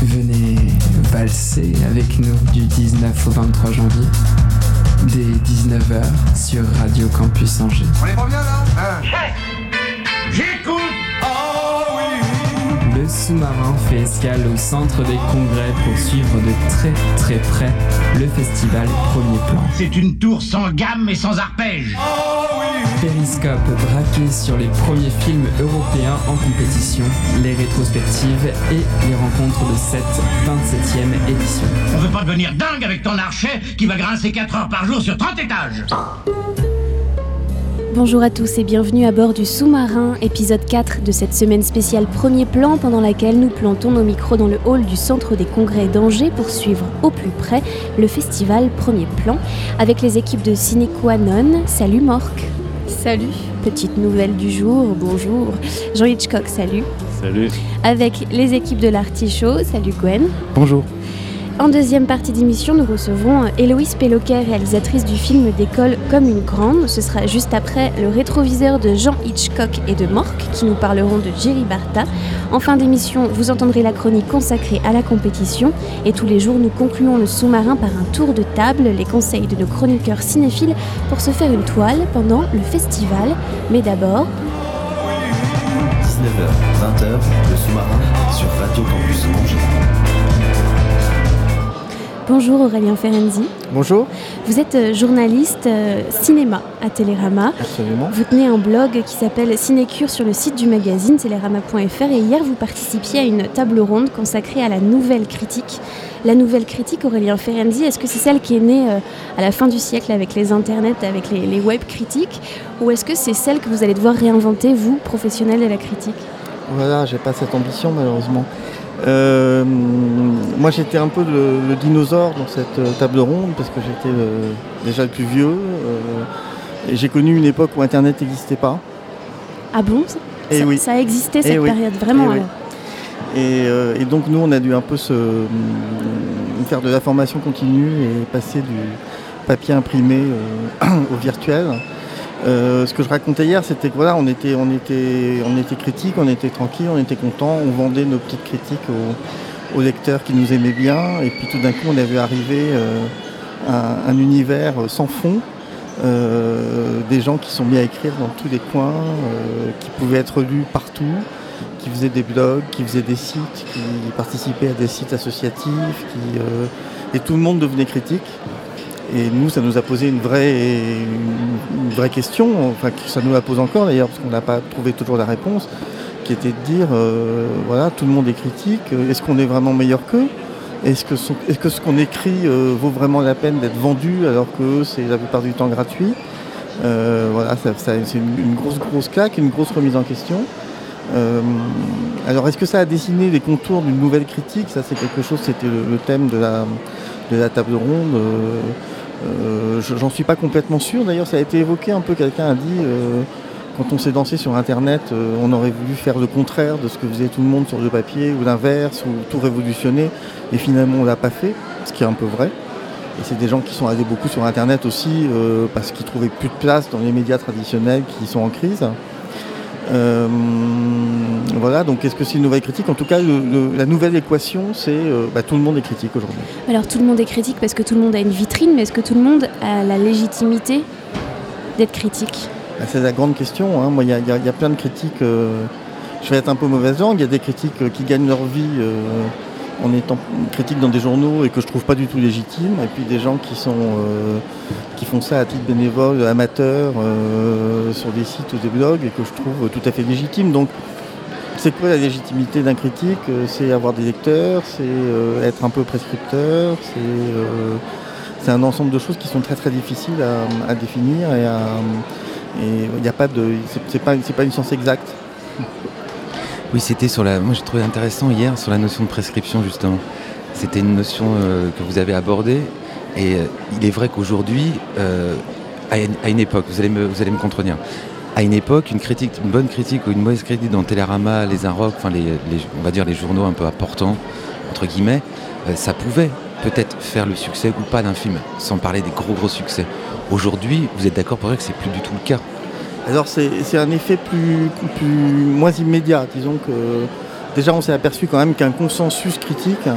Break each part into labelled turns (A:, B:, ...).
A: Venez valser avec nous du 19 au 23 janvier, dès 19h sur Radio Campus Angers.
B: On est pas bien là hein
C: J'écoute
A: Le sous-marin fait escale au centre des congrès pour suivre de très très près le festival Premier Plan.
C: C'est une tour sans gamme et sans arpège.
A: Périscope braqué sur les premiers films européens en compétition, les rétrospectives et les rencontres de cette 27e édition.
C: On veut pas devenir dingue avec ton archet qui va grincer 4 heures par jour sur 30 étages.
D: Bonjour à tous et bienvenue à bord du sous-marin, épisode 4 de cette semaine spéciale Premier Plan pendant laquelle nous plantons nos micros dans le hall du centre des congrès d'Angers pour suivre au plus près le festival Premier Plan avec les équipes de Ciné Non. Salut Morc.
E: Salut.
D: Petite nouvelle du jour, bonjour. Jean Hitchcock, salut.
F: Salut.
D: Avec les équipes de l'Artichaut, salut Gwen.
F: Bonjour.
D: En deuxième partie d'émission, nous recevrons Héloïse Péloquet, réalisatrice du film d'école Comme une grande. Ce sera juste après le rétroviseur de Jean Hitchcock et de Morc qui nous parleront de Jerry Barta. En fin d'émission, vous entendrez la chronique consacrée à la compétition et tous les jours, nous concluons le sous-marin par un tour de table, les conseils de nos chroniqueurs cinéphiles pour se faire une toile pendant le festival. Mais d'abord,
G: 19h, 20h, le sous-marin sur Radio Campus Angers.
D: Bonjour Aurélien Ferenzi.
F: Bonjour.
D: Vous êtes euh, journaliste euh, cinéma à Télérama.
F: Absolument.
D: Vous tenez un blog qui s'appelle Cinécure sur le site du magazine télérama.fr et hier vous participiez à une table ronde consacrée à la nouvelle critique. La nouvelle critique, Aurélien Ferendi, est-ce que c'est celle qui est née euh, à la fin du siècle avec les internets, avec les, les web critiques, ou est-ce que c'est celle que vous allez devoir réinventer, vous, professionnel de la critique?
F: Voilà, j'ai pas cette ambition malheureusement. Euh, moi j'étais un peu le, le dinosaure dans cette euh, table ronde parce que j'étais euh, déjà le plus vieux. euh, et j'ai connu une époque où Internet n'existait pas.
D: Ah bon? Ça,
F: Eh
D: ça-
F: oui.
D: ça a existé cette
F: Eh oui.
D: période, vraiment
F: Eh oui. Et, et donc nous on a dû un peu se, faire de la formation continue et passer du papier imprimé au virtuel. Euh, ce que je racontais hier, c'était que voilà, on était, on on était critique, on était tranquille, on était content, on vendait nos petites critiques aux, lecteurs qui nous aimaient bien, et puis tout d'un coup, on a vu arriver euh, un, un univers sans fond, euh, des gens qui sont mis à écrire dans tous les coins, euh, qui pouvaient être lus partout, qui faisaient des blogs, qui faisaient des sites, qui participaient à des sites associatifs, et tout le monde devenait critique. Et nous, ça nous a posé une vraie, vraie question, enfin ça nous la pose encore d'ailleurs, parce qu'on n'a pas trouvé toujours la réponse, qui était de dire, euh, voilà, tout le monde est critique, euh, est-ce qu'on est vraiment meilleur qu'eux? Est-ce que, est-ce que ce qu'on écrit euh, vaut vraiment la peine d'être vendu alors que c'est la plupart du temps gratuit? Voilà, c'est une, grosse, grosse claque, une grosse remise en question. Alors, est-ce que ça a dessiné les contours d'une nouvelle critique? Ça, c'est quelque chose, c'était le, le thème de la, de la table ronde. Euh, je- J'en suis pas complètement sûr. D'ailleurs, ça a été évoqué un peu. Quelqu'un a dit euh, quand on s'est dansé sur Internet, euh, on aurait voulu faire le contraire de ce que faisait tout le monde sur le papier, ou l'inverse, ou tout révolutionner. Et finalement, on l'a pas fait, ce qui est un peu vrai. Et c'est des gens qui sont allés beaucoup sur Internet aussi parce qu'ils trouvaient plus de place dans les médias traditionnels qui sont en crise. Euh, voilà, donc est-ce que c'est une nouvelle critique? En tout cas, le- le- la nouvelle équation, c'est euh, bah, tout le monde est critique aujourd'hui.
D: Alors tout le monde est critique parce que tout le monde a une vitrine, mais est-ce que tout le monde a la légitimité d'être critique?
F: Bah, C'est la grande question. hein. Moi, il y, a- y y plein de critiques. euh, je vais être un peu mauvaise langue. Il y a des critiques qui gagnent leur vie en étant critiques dans des journaux et que je trouve pas du tout légitimes. Et puis des gens qui sont euh, qui font ça à titre bénévole, amateur, euh, sur des sites ou des blogs et que je trouve tout à fait légitimes. Donc c'est quoi la légitimité d'un critique? C'est avoir des lecteurs, c'est euh, être un peu prescripteur, c'est un ensemble de choses qui sont très très difficiles à, définir et il n'y a pas de. C'est pas une science exacte.
H: Oui, c'était sur la. Moi, j'ai trouvé intéressant hier sur la notion de prescription justement. C'était une notion euh, que vous avez abordée, et euh, il est vrai qu'aujourd'hui, euh, à, une, époque, vous allez me, vous contredire. À une époque, une bonne critique ou une mauvaise critique dans Télérama, les Inrocks, enfin les, les- on va dire les journaux un peu importants entre guillemets, ça pouvait peut-être faire le succès ou pas d'un film, sans parler des gros gros succès. Aujourd'hui, vous êtes d'accord pour dire que c'est plus du tout le cas.
F: Alors c'est un effet plus, plus, moins immédiat. Disons que déjà on s'est aperçu quand même qu'un consensus critique,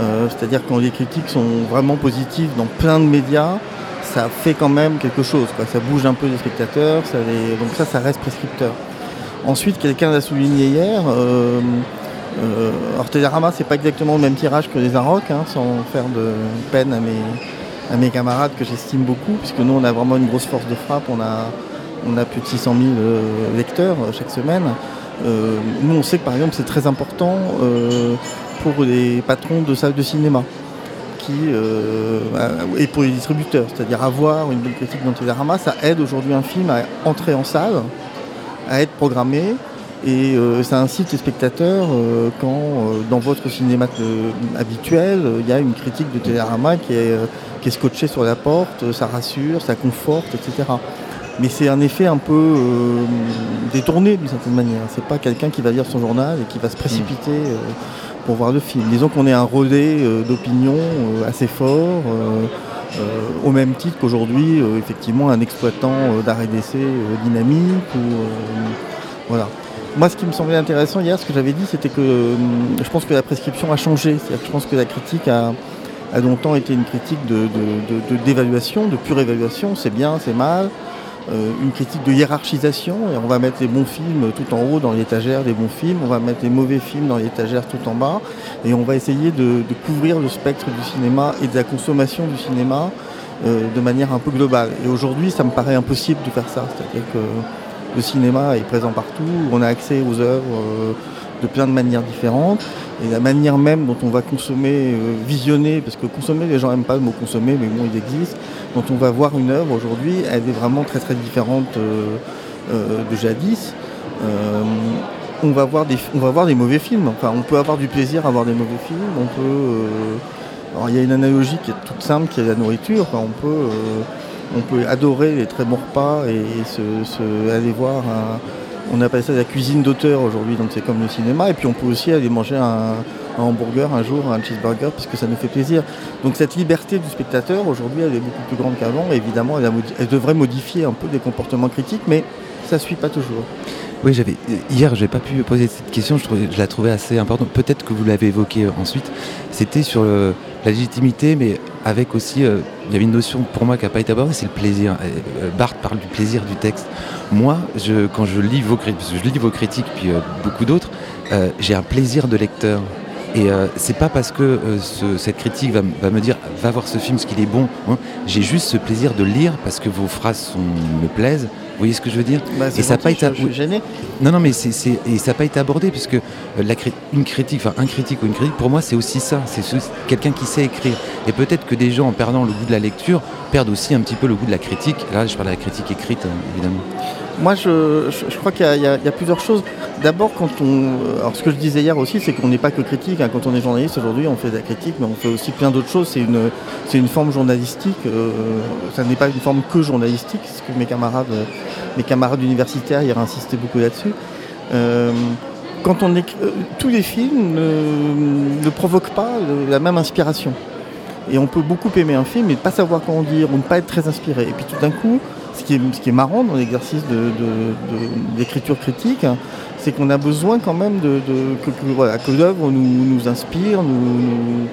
F: euh, c'est-à-dire quand les critiques sont vraiment positives dans plein de médias, ça fait quand même quelque chose. Ça bouge un peu les spectateurs, ça donc ça, ça reste prescripteur. Ensuite, quelqu'un l'a souligné hier. Euh, euh, alors Télérama, c'est pas exactement le même tirage que les Arocs, hein, sans faire de peine à mes, à mes camarades que j'estime beaucoup, puisque nous on a vraiment une grosse force de frappe. On a, on a plus de 600 000 euh, lecteurs euh, chaque semaine. Euh, nous, on sait que par exemple, c'est très important pour les patrons de salles de cinéma qui, et pour les distributeurs. C'est-à-dire avoir une bonne critique dans Télérama, ça aide aujourd'hui un film à entrer en salle, à être programmé. Et ça incite les spectateurs quand dans votre cinéma habituel, il y a une critique de Télérama qui est, qui est scotchée sur la porte, ça rassure, ça conforte, etc mais c'est un effet un peu euh, détourné d'une certaine manière. C'est pas quelqu'un qui va lire son journal et qui va se précipiter euh, pour voir le film. Disons qu'on est un relais euh, d'opinion assez fort, au même titre qu'aujourd'hui, effectivement, un exploitant d'arrêt d'essai dynamique. voilà. Moi, ce qui me semblait intéressant hier, ce que j'avais dit, c'était que je pense que la prescription a changé. je pense que la critique a, longtemps été une critique d'évaluation, de, de pure évaluation. C'est bien, c'est mal. Euh, une critique de hiérarchisation. Et on va mettre les bons films tout en haut dans l'étagère des bons films, on va mettre les mauvais films dans l'étagère tout en bas, et on va essayer de, couvrir le spectre du cinéma et de la consommation du cinéma euh, de manière un peu globale. Et aujourd'hui, ça me paraît impossible de faire ça. C'est-à-dire que le cinéma est présent partout, on a accès aux œuvres euh, de plein de manières différentes. Et la manière même dont on va consommer, visionner, parce que consommer, les gens n'aiment pas le mot consommer, mais bon, il existe, dont on va voir une œuvre aujourd'hui, elle est vraiment très très différente euh, euh, de jadis. Euh, on va, voir des, mauvais films. Enfin, on peut avoir du plaisir à voir des mauvais films. On peut, alors il y a une analogie qui est toute simple, qui est la nourriture. on peut, on peut adorer les très bons repas et, se, aller voir. On appelle ça la cuisine d'auteur aujourd'hui, donc c'est comme le cinéma. Et puis on peut aussi aller manger un, hamburger un jour, un cheeseburger, puisque ça nous fait plaisir. Donc cette liberté du spectateur, aujourd'hui, elle est beaucoup plus grande qu'avant. Évidemment, elle, devrait modifier un peu des comportements critiques, mais ça ne suit pas toujours.
H: Oui, j'avais hier, j'ai pas pu poser cette question. Je, je la trouvais assez importante. Peut-être que vous l'avez évoqué ensuite. C'était sur la légitimité, mais avec aussi, euh, il y avait une notion pour moi qui n'a pas été abordée, c'est le plaisir. Euh, Barthes parle du plaisir du texte. Moi, quand je lis vos, je lis vos critiques, puis euh, beaucoup d'autres, j'ai un plaisir de lecteur. Et euh, c'est pas parce que euh, cette critique va, me dire va voir ce film ce qu'il est bon. Hein. J'ai juste ce plaisir de lire parce que vos phrases me plaisent. Vous voyez ce que je veux dire
F: bah, Et ça pas été gêné.
H: Non non mais c'est et ça n'a pas été abordé puisque euh, la une critique, enfin un critique ou une critique pour moi c'est aussi ça. C'est quelqu'un qui sait écrire. Et peut-être que des gens en perdant le goût de la lecture perdent aussi un petit peu le goût de la critique. Là je parle de la critique écrite évidemment.
F: Moi, je, crois qu'il y, a plusieurs choses. D'abord, quand on. Alors, ce que je disais hier aussi, c'est qu'on n'est pas que critique. Hein. Quand on est journaliste aujourd'hui, on fait de la critique, mais on fait aussi plein d'autres choses. C'est une, c'est une forme journalistique. Euh, ça n'est pas une forme que journalistique, ce que mes camarades, mes camarades universitaires hier insistaient beaucoup là-dessus. Euh, quand on est, euh, tous les films ne, ne provoquent pas la même inspiration. Et on peut beaucoup aimer un film et ne pas savoir comment dire ou ne pas être très inspiré. Et puis tout d'un coup, ce qui est, marrant dans l'exercice d'écriture critique, c'est qu'on a besoin quand même de, que, l'œuvre nous, inspire, nous,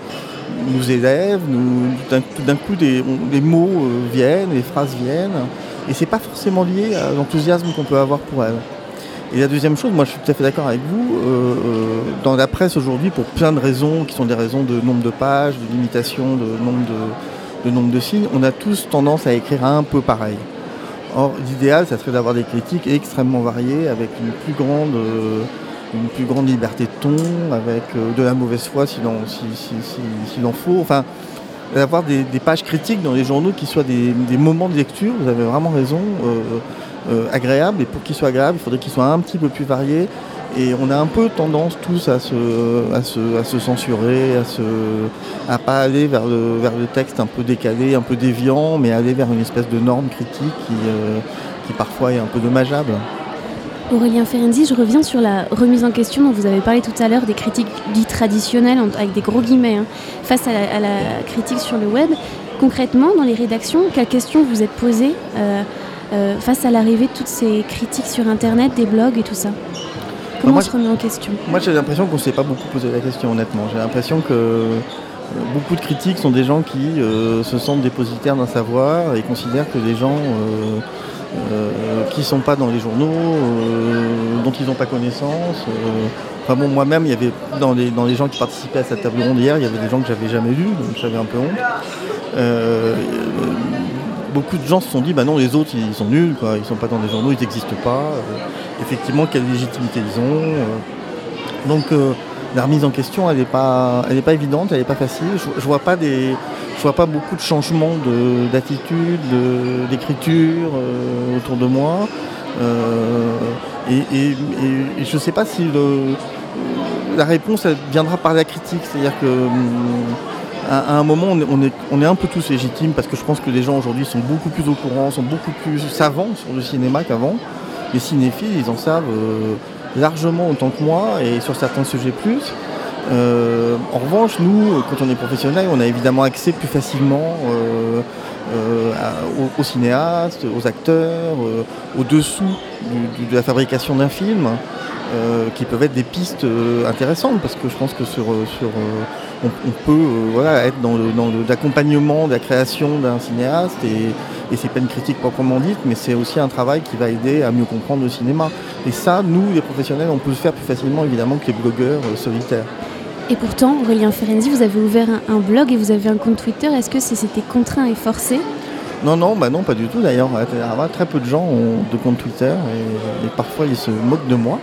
F: nous, élève, tout d'un coup des, mots euh, viennent, les phrases viennent, et c'est pas forcément lié à l'enthousiasme qu'on peut avoir pour elle. Et la deuxième chose, moi je suis tout à fait d'accord avec vous, euh, euh, dans la presse aujourd'hui, pour plein de raisons, qui sont des raisons de nombre de pages, de limitation, de nombre de signes, on a tous tendance à écrire un peu pareil. Or, l'idéal, ça serait d'avoir des critiques extrêmement variées, avec une plus grande, euh, une plus grande liberté de ton, avec euh, de la mauvaise foi s'il en, faut. Enfin, d'avoir des, pages critiques dans les journaux qui soient des, moments de lecture, vous avez vraiment raison, euh, agréables. Et pour qu'ils soient agréables, il faudrait qu'ils soient un petit peu plus variés et on a un peu tendance tous à se, à se, censurer, à se à pas aller vers le, vers le texte un peu décalé, un peu déviant, mais aller vers une espèce de norme critique qui, euh, qui parfois est un peu dommageable.
D: Aurélien Ferendi, je reviens sur la remise en question dont vous avez parlé tout à l'heure des critiques dites traditionnelles, avec des gros guillemets, hein, face à la, critique sur le web. Concrètement, dans les rédactions, quelles questions vous êtes posées euh, euh, face à l'arrivée de toutes ces critiques sur Internet, des blogs et tout ça? Comment
F: moi,
D: on se remet en question?
F: Moi j'ai l'impression qu'on ne s'est pas beaucoup posé la question honnêtement. J'ai l'impression que euh, beaucoup de critiques sont des gens qui euh, se sentent dépositaires d'un savoir et considèrent que des gens euh, euh, qui ne sont pas dans les journaux, dont ils n'ont pas connaissance. Enfin bon, moi-même, il y avait dans les, dans les gens qui participaient à cette table ronde hier, il y avait des gens que j'avais jamais vus, donc j'avais un peu honte. Beaucoup de gens se sont dit, bah non, les autres, ils sont nuls, quoi. ils sont pas dans les journaux, ils n'existent pas. Effectivement, quelle légitimité ils ont. euh. Donc euh, la remise en question, elle n'est pas, pas évidente, elle n'est pas facile. Je, je vois pas vois pas beaucoup de changements de- d'attitude, de- d'écriture euh, autour de moi. Et, je ne sais pas si la réponse viendra par la critique. C'est-à-dire que hum, à, un moment, on, est, on est un peu tous légitimes parce que je pense que les gens aujourd'hui sont beaucoup plus au courant, sont beaucoup plus savants sur le cinéma qu'avant. Les cinéphiles, ils en savent euh, largement autant que moi et sur certains sujets plus. Euh, en revanche, nous, quand on est professionnel, on a évidemment accès plus facilement euh, euh, aux, aux cinéastes, aux acteurs, euh, au-dessous du- du- de la fabrication d'un film, euh, qui peuvent être des pistes intéressantes, parce que je pense que sur, sur, on, peut voilà, être dans l'accompagnement de la création d'un cinéaste, et, et c'est pas une critique proprement dite, mais c'est aussi un travail qui va aider à mieux comprendre le cinéma. Et ça, nous, les professionnels, on peut le faire plus facilement, évidemment, que les blogueurs solitaires.
D: Et pourtant, Aurélien Ferenczi, vous avez ouvert un, blog et vous avez un compte Twitter. Est-ce que c'était contraint et forcé?
F: Non, non, bah non, pas du tout d'ailleurs. Très peu de gens ont de compte Twitter et, parfois ils se moquent de moi.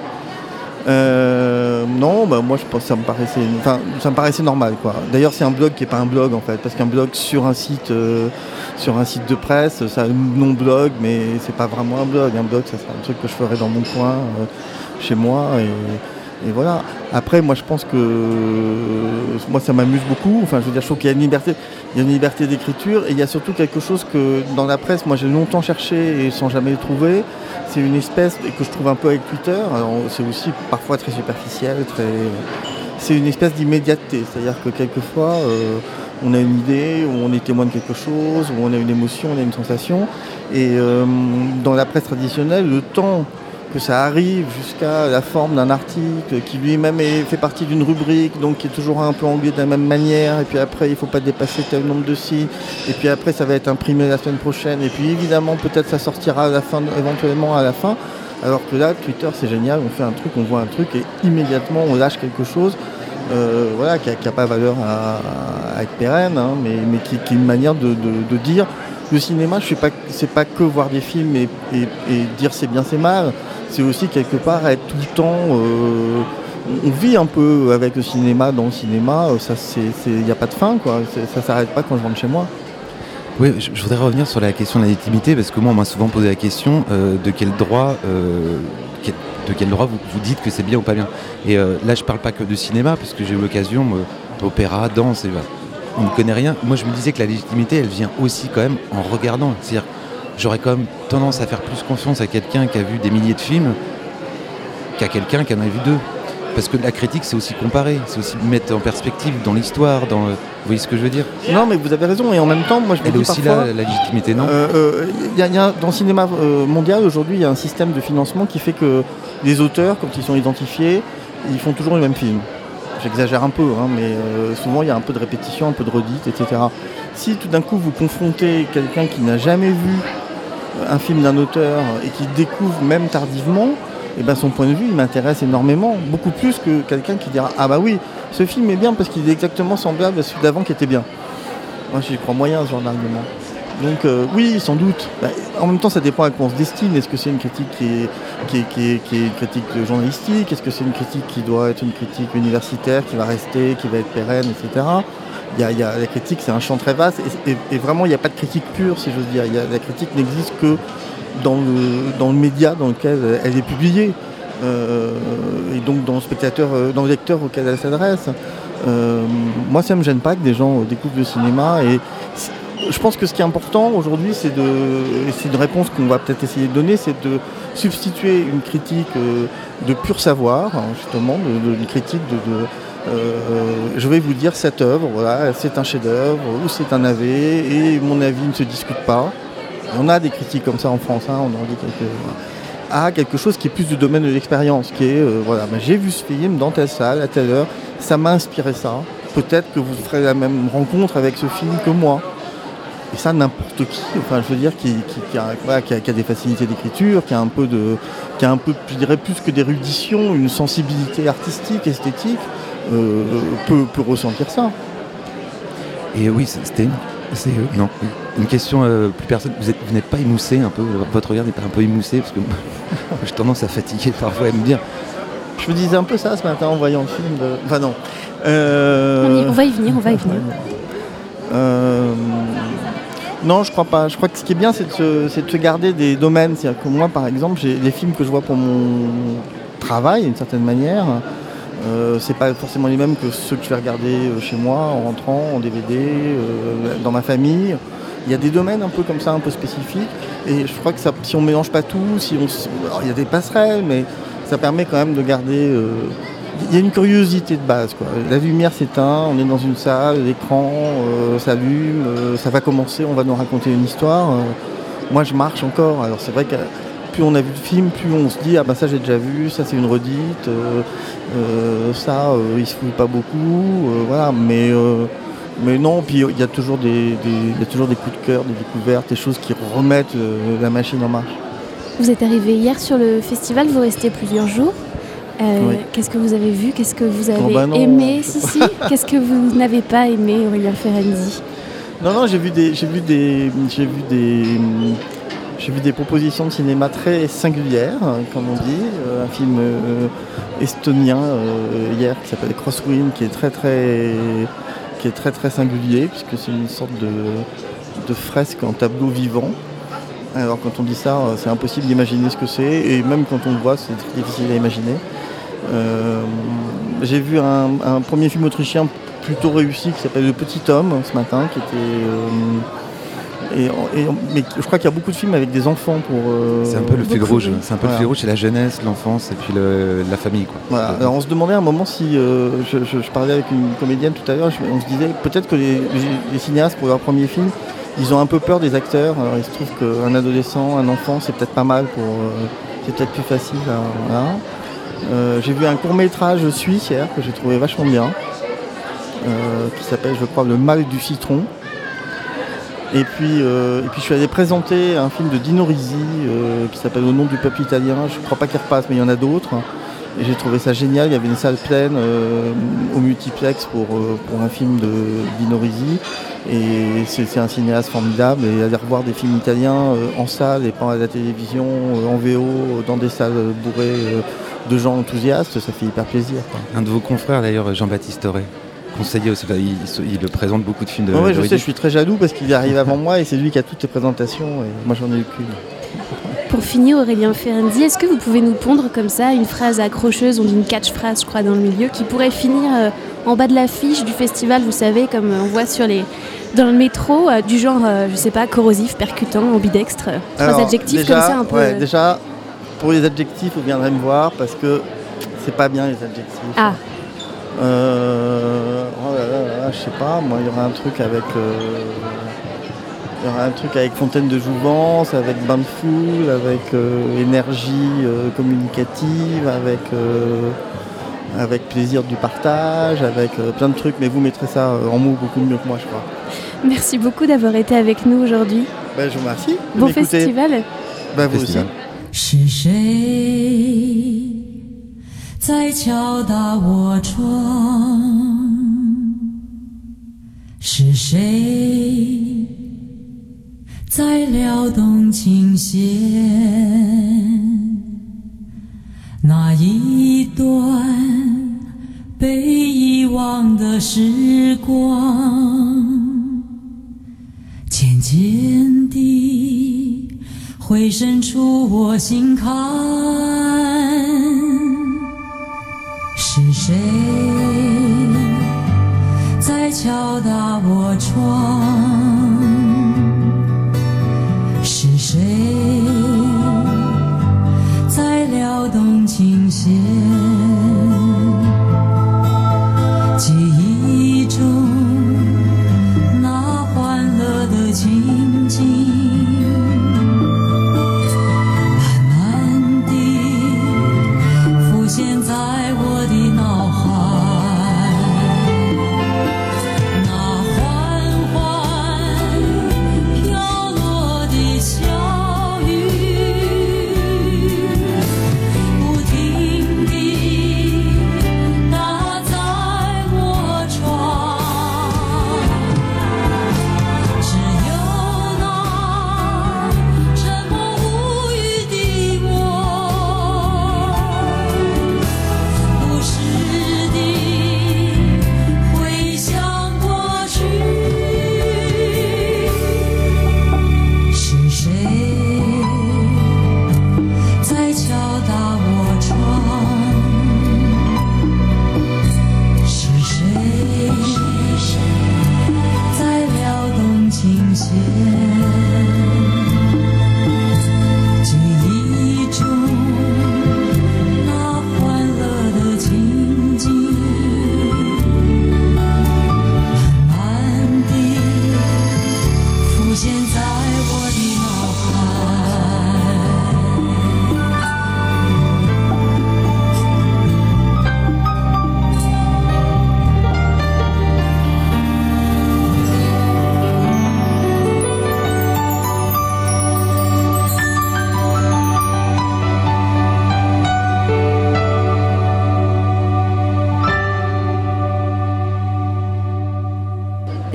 F: Euh, non, bah moi je pense que ça me paraissait, enfin, ça me paraissait normal quoi. D'ailleurs c'est un blog qui est pas un blog en fait, parce qu'un blog sur un site, euh, sur un site de presse, ça nom blog, mais c'est pas vraiment un blog. Un blog, ça serait un truc que je ferais dans mon coin, euh, chez moi et voilà. Après, moi je pense que moi ça m'amuse beaucoup. Enfin, je veux dire, trouve qu'il y a une liberté, il y a une liberté d'écriture et il y a surtout quelque chose que dans la presse, moi j'ai longtemps cherché et sans jamais le trouver. C'est une espèce que je trouve un peu avec Twitter. C'est aussi parfois très superficiel, très. C'est une espèce d'immédiateté, c'est-à-dire que quelquefois euh, on a une idée, on est témoin de quelque chose, ou on a une émotion, on a une sensation. Et euh, dans la presse traditionnelle, le temps que ça arrive jusqu'à la forme d'un article qui lui-même fait partie d'une rubrique, donc qui est toujours un peu anglais de la même manière, et puis après il ne faut pas dépasser tel nombre de sites, et puis après ça va être imprimé la semaine prochaine, et puis évidemment peut-être ça sortira éventuellement à la fin, alors que là Twitter c'est génial, on fait un truc, on voit un truc, et immédiatement on lâche quelque chose, euh, voilà, qui n'a pas valeur à, être pérenne, hein, mais, mais qui, est une manière de, dire le cinéma, je sais pas, c'est pas que voir des films et dire c'est bien, c'est mal. C'est aussi quelque part être tout le temps. euh, on vit un peu avec le cinéma dans le cinéma. euh, il n'y a pas de fin, quoi. Ça s'arrête pas quand je rentre chez moi.
H: Oui, je, voudrais revenir sur la question de la légitimité parce que moi, on m'a souvent posé la question euh, de quel droit, euh, de quel droit vous, vous dites que c'est bien ou pas bien. Et euh, là, je parle pas que de cinéma parce que j'ai eu l'occasion, moi, opéra, danse, on ne connaît rien. Moi, je me disais que la légitimité, elle vient aussi quand même en regardant. C'est-à-dire, j'aurais quand même tendance à faire plus confiance à quelqu'un qui a vu des milliers de films qu'à quelqu'un qui en a vu deux. Parce que la critique, c'est aussi comparer, c'est aussi mettre en perspective dans l'histoire, dans. Vous voyez ce que je veux dire?
F: Non, mais vous avez raison. Et en même temps, moi, je me
H: Elle est aussi
F: parfois.
H: là, la légitimité, non?
F: Euh, euh, y a- il y a- dans le cinéma euh, mondial aujourd'hui, il y a un système de financement qui fait que les auteurs, quand ils sont identifiés, ils font toujours le même film. J'exagère un peu, hein, mais souvent il y a un peu de répétition, un peu de redite, etc. Si tout d'un coup vous confrontez quelqu'un qui n'a jamais vu un film d'un auteur et qui découvre même tardivement, eh ben son point de vue il m'intéresse énormément, beaucoup plus que quelqu'un qui dira ah bah oui, ce film est bien parce qu'il est exactement semblable à celui d'avant qui était bien. Moi j'y crois moyen ce genre d'argument. Donc euh, oui, sans doute. Bah, en même temps, ça dépend à quoi on se destine. Est-ce que c'est une critique qui, est, qui est une critique journalistique? Est-ce que c'est une critique qui doit être une critique universitaire, qui va rester, qui va être pérenne, etc. Y a, la critique, c'est un champ très vaste. Et, vraiment, il n'y a pas de critique pure, si j'ose dire. La critique n'existe que dans le, dans le média dans lequel elle est publiée. Euh, et donc dans le spectateur, euh, dans le lecteur auquel elle s'adresse. Euh, moi, ça me gêne pas que des gens découvrent le cinéma. Et je pense que ce qui est important aujourd'hui, c'est de, c'est une réponse qu'on va peut-être essayer de donner, c'est de substituer une critique de pur savoir, hein, justement, une critique de, je vais vous dire cette œuvre, c'est un chef-d'œuvre ou c'est un AV et mon avis ne se discute pas. on a des critiques comme ça en France, hein, on en dit quelque, à quelque chose qui est plus du domaine de l'expérience, qui est, euh, voilà, ben, j'ai vu ce film dans telle salle, à telle heure, ça m'a inspiré ça. Peut-être que vous ferez la même rencontre avec ce film que moi. Et ça, n'importe qui, enfin, je veux dire, qui, a, des facilités d'écriture, qui a un peu de, qui a un peu, je dirais, plus que d'érudition, une sensibilité artistique, esthétique, euh, peut, peut ressentir ça.
H: Et oui, c'est- c'était une, c'est, euh, non, une question euh, plus personne. Vous êtes- vous n'êtes pas émoussé un peu Votre regard n'est pas un peu émoussé Parce que moi, j'ai tendance à fatiguer parfois et me dire
F: Je me disais un peu ça ce matin en voyant le film. De... Enfin non. Euh,
D: On, y- on va y venir, on va y venir.
F: Euh, Non, je crois pas. Je crois que ce qui est bien, c'est de, se- c'est de se garder des domaines. C'est-à-dire que moi, par exemple, j'ai les films que je vois pour mon travail, d'une certaine manière. Euh, c'est pas forcément les mêmes que ceux que je vais regarder euh, chez moi en rentrant en DVD, euh, dans ma famille. Il y a des domaines un peu comme ça, un peu spécifiques. Et je crois que si on mélange pas tout, si on, il y a des passerelles, mais ça permet quand même de garder. euh, il y a une curiosité de base. Quoi. La lumière s'éteint, on est dans une salle, l'écran s'allume, ça va commencer, on va nous raconter une histoire. Moi, je marche encore. Alors, c'est vrai que plus on a vu le film, plus on se dit ah bah ça j'ai déjà vu, ça c'est une redite, euh, euh, ça euh, il se fout pas beaucoup, voilà. Mais mais non, puis il y a toujours des, y a toujours des coups de cœur, des découvertes, des choses qui remettent la machine en marche.
D: Vous êtes arrivé hier sur le festival, vous restez plusieurs jours. Euh,
F: Oui.
D: Qu'est-ce que vous avez vu Qu'est-ce que vous avez
F: Oh bah non,
D: aimé Si, si. Qu'est-ce que vous n'avez pas aimé, Aurélien Ferendi
F: Non, non, j'ai vu des, j'ai vu des, j'ai vu des, j'ai vu des propositions de cinéma très singulières, hein, comme on dit. Euh, un film euh, estonien euh, hier qui s'appelle Crosswind, qui est très très, qui est très très singulier puisque c'est une sorte de, de fresque en tableau vivant. Alors quand on dit ça, c'est impossible d'imaginer ce que c'est, et même quand on le voit, c'est très difficile à imaginer. J'ai vu un, premier film autrichien plutôt réussi qui s'appelle Le Petit Homme ce matin, qui était. Et, et- mais je crois qu'il y a beaucoup de films avec des enfants pour. euh,
H: C'est un peu le fil rouge. C'est un peu le fil rouge, c'est la jeunesse, l'enfance et puis le- la famille. Quoi.
F: Voilà. Alors on se demandait à un moment si. euh, je, je- je parlais avec une comédienne tout à l'heure, on se disait peut-être que les, cinéastes pour leur premier film, ils ont un peu peur des acteurs. Alors il se trouve qu'un adolescent, un enfant, c'est peut-être pas mal pour. euh, c'est peut-être plus facile. voilà. Euh, j'ai vu un court métrage suisse hier que j'ai trouvé vachement bien, qui s'appelle, je crois, Le mal du citron. Et puis, euh, et puis je suis allé présenter un film de Dino Risi euh, qui s'appelle Au nom du peuple italien. Je ne crois pas qu'il repasse, mais il y en a d'autres. Et j'ai trouvé ça génial. Il y avait une salle pleine euh, au multiplex pour, pour un film de Dino Risi. Et c'est un cinéaste formidable. Et aller revoir des films italiens en salle et pas à la télévision, en VO, dans des salles bourrées de gens enthousiastes, ça fait hyper plaisir.
H: Un de vos confrères d'ailleurs, Jean-Baptiste Auré, conseiller aussi, enfin, il, il- il le présente beaucoup de films de.
F: Ouais, je sais, je suis très jaloux parce qu'il arrive avant moi et c'est lui qui a toutes les présentations. Et moi, j'en ai eu qu'une.
D: Pour finir, Aurélien Ferendi, est-ce que vous pouvez nous pondre comme ça une phrase accrocheuse, dit une catchphrase, je crois, dans le milieu, qui pourrait finir euh, en bas de l'affiche du festival, vous savez, comme euh, on voit sur les dans le métro, euh, du genre, euh, je sais pas, corrosif, percutant, ambidextre. euh, Trois
F: Alors,
D: adjectifs
F: déjà,
D: comme ça un peu.
F: ouais,
D: euh,
F: déjà, pour les adjectifs, vous viendrez me voir parce que c'est pas bien les adjectifs.
D: Ah,
F: Euh, oh là là là là, je sais pas, moi il y aura un truc avec. euh, il y aura un truc avec Fontaine de Jouvence, avec Bain de Foule, avec euh, énergie euh, communicative, avec, euh, avec plaisir du partage, avec euh, plein de trucs, mais vous mettrez ça euh, en mots beaucoup mieux que moi, je crois.
D: merci beaucoup d'avoir été avec nous aujourd'hui.
F: Ben, je vous remercie.
D: Bon festival.
F: Ben, vous
H: Festival.
F: aussi.
B: 在敲打我窗？是谁在撩动琴弦？那一段被遗忘的时光。渐渐地回渗出我心坎。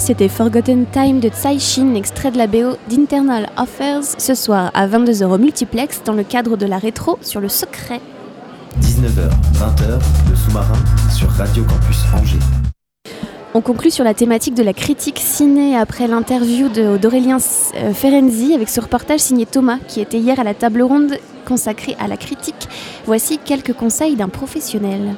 D: C'était Forgotten Time de Tsai Shin, extrait de la BO d'Internal Affairs, ce soir à 22h au multiplex dans le cadre de la rétro sur le secret.
G: 19h, 20h, le sous-marin sur Radio Campus Angers.
D: On conclut sur la thématique de la critique ciné après l'interview de- d'Aurélien euh, Ferenzi avec ce reportage signé Thomas qui était hier à la table ronde consacrée à la critique. Voici quelques conseils d'un professionnel.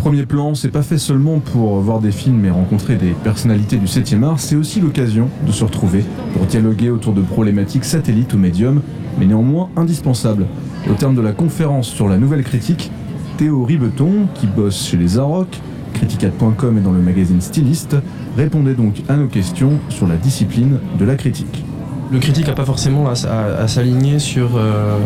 E: Premier plan, c'est pas fait seulement pour voir des films et rencontrer des personnalités du 7e art, c'est aussi l'occasion de se retrouver pour dialoguer autour de problématiques satellites ou médiums, mais néanmoins indispensables. Au terme de la conférence sur la nouvelle critique, Théo Ribeton, qui bosse chez les Arocs, criticat.com et dans le magazine Styliste, répondait donc à nos questions sur la discipline de la critique.
I: Le critique n'a pas forcément à, s'aligner sur, euh,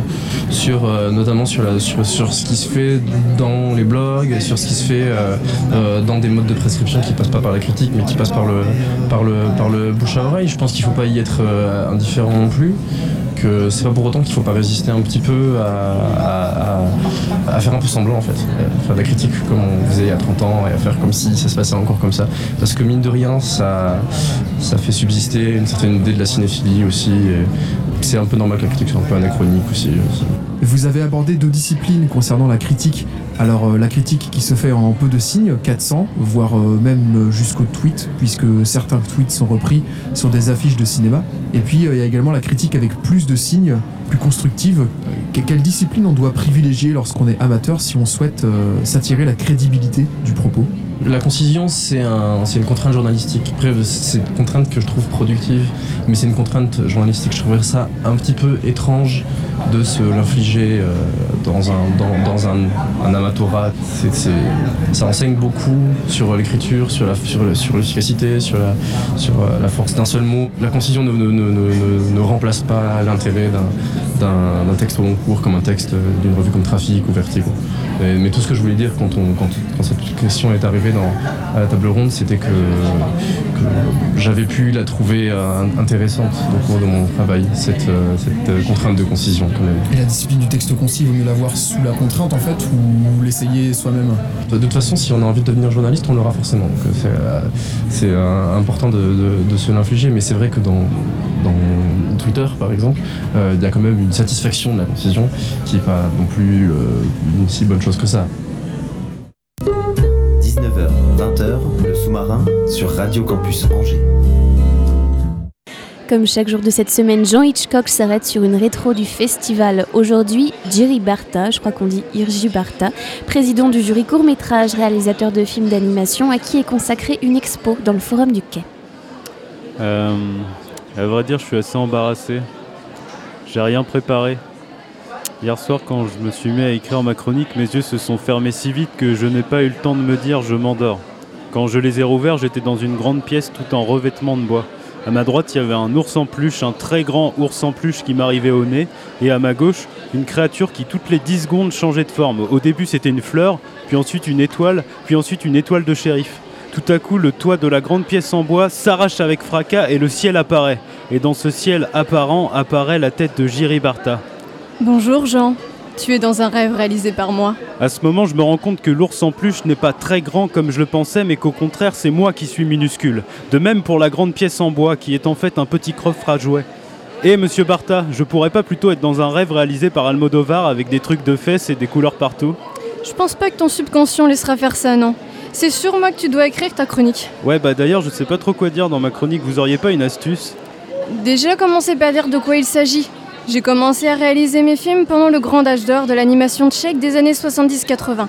I: sur euh, notamment sur, sur, ce qui se fait dans les blogs, sur ce qui se fait euh, dans des modes de prescription qui passent pas par la critique, mais qui passent par le, par le, par le bouche à oreille. Je pense qu'il faut pas y être indifférent non plus. Que c'est pas pour autant qu'il faut pas résister un petit peu à, à- faire un peu semblant en fait, faire de la critique comme on faisait il y a 30 ans et à faire comme si ça se passait encore comme ça. Parce que mine de rien, ça, ça fait subsister une certaine idée de la cinéphilie aussi. C'est un peu normal que la critique soit un peu anachronique aussi.
J: Vous avez abordé deux disciplines concernant la critique. Alors euh, la critique qui se fait en peu de signes, 400, voire euh, même jusqu'au tweet, puisque certains tweets sont repris sur des affiches de cinéma. Et puis euh, il y a également la critique avec plus de signes, plus constructive. Que- quelle discipline on doit privilégier lorsqu'on est amateur si on souhaite s'attirer la crédibilité du propos?
I: La concision, c'est un, une contrainte journalistique. C'est une contrainte que je trouve productive, mais c'est une contrainte journalistique. Je trouverais ça un petit peu étrange de se l'infliger euh, dans un, dans, un, ça enseigne beaucoup sur l'écriture, sur la, sur, sur l'efficacité, sur, la, sur euh, la force d'un seul mot. La concision ne, ne, remplace pas l'intérêt d'un, texte au long cours comme un texte d'une revue comme Trafic ou Vertigo. Mais, mais tout ce que je voulais dire quand, on, quand, quand cette question est arrivée dans, à la table ronde, c'était que, que j'avais pu la trouver euh, intéressante au cours de mon travail, cette, euh, cette euh, contrainte de concision quand même.
J: Et la discipline du texte concis, il vaut mieux l'avoir sous la contrainte en fait, ou l'essayer soi-même?
I: De toute façon, si on a envie de devenir journaliste, on l'aura forcément. Euh, c'est euh, important de, de- de se l'infliger, mais c'est vrai que dans, dans Twitter, par exemple, euh, il y a quand même une satisfaction de la concision qui n'est pas non plus euh, une si bonne chose que ça.
G: 19h, 20h, le sous-marin sur Radio Campus Angers.
D: Comme chaque jour de cette semaine, Jean Hitchcock s'arrête sur une rétro du festival. Aujourd'hui, Jerry Barta, je crois qu'on dit Irji Barta, président du jury court-métrage, réalisateur de films d'animation, à qui est consacrée une expo dans le Forum du Quai.
K: Euh, à vrai dire, je suis assez embarrassé. J'ai rien préparé. Hier soir, quand je me suis mis à écrire ma chronique, mes yeux se sont fermés si vite que je n'ai pas eu le temps de me dire je m'endors. Quand je les ai rouverts, j'étais dans une grande pièce tout en revêtement de bois. À ma droite, il y avait un ours en peluche, un très grand ours en peluche qui m'arrivait au nez. Et à ma gauche, une créature qui toutes les 10 secondes changeait de forme. Au début, c'était une fleur, puis ensuite une étoile, puis ensuite une étoile de shérif. Tout à coup, le toit de la grande pièce en bois s'arrache avec fracas et le ciel apparaît. Et dans ce ciel apparent apparaît la tête de Jiri Barta.
L: Bonjour Jean, tu es dans un rêve réalisé par moi.
K: À ce moment, je me rends compte que l'ours en peluche n'est pas très grand comme je le pensais, mais qu'au contraire, c'est moi qui suis minuscule. De même pour la grande pièce en bois, qui est en fait un petit coffre à jouets. Et monsieur Barta, je pourrais pas plutôt être dans un rêve réalisé par Almodovar avec des trucs de fesses et des couleurs partout?
L: Je pense pas que ton subconscient laissera faire ça, non. C'est sur moi que tu dois écrire ta chronique.
K: Ouais, bah d'ailleurs, je sais pas trop quoi dire dans ma chronique, vous auriez pas une astuce?
L: Déjà, commencez par dire de quoi il s'agit? J'ai commencé à réaliser mes films pendant le grand âge d'or de l'animation tchèque des années 70-80.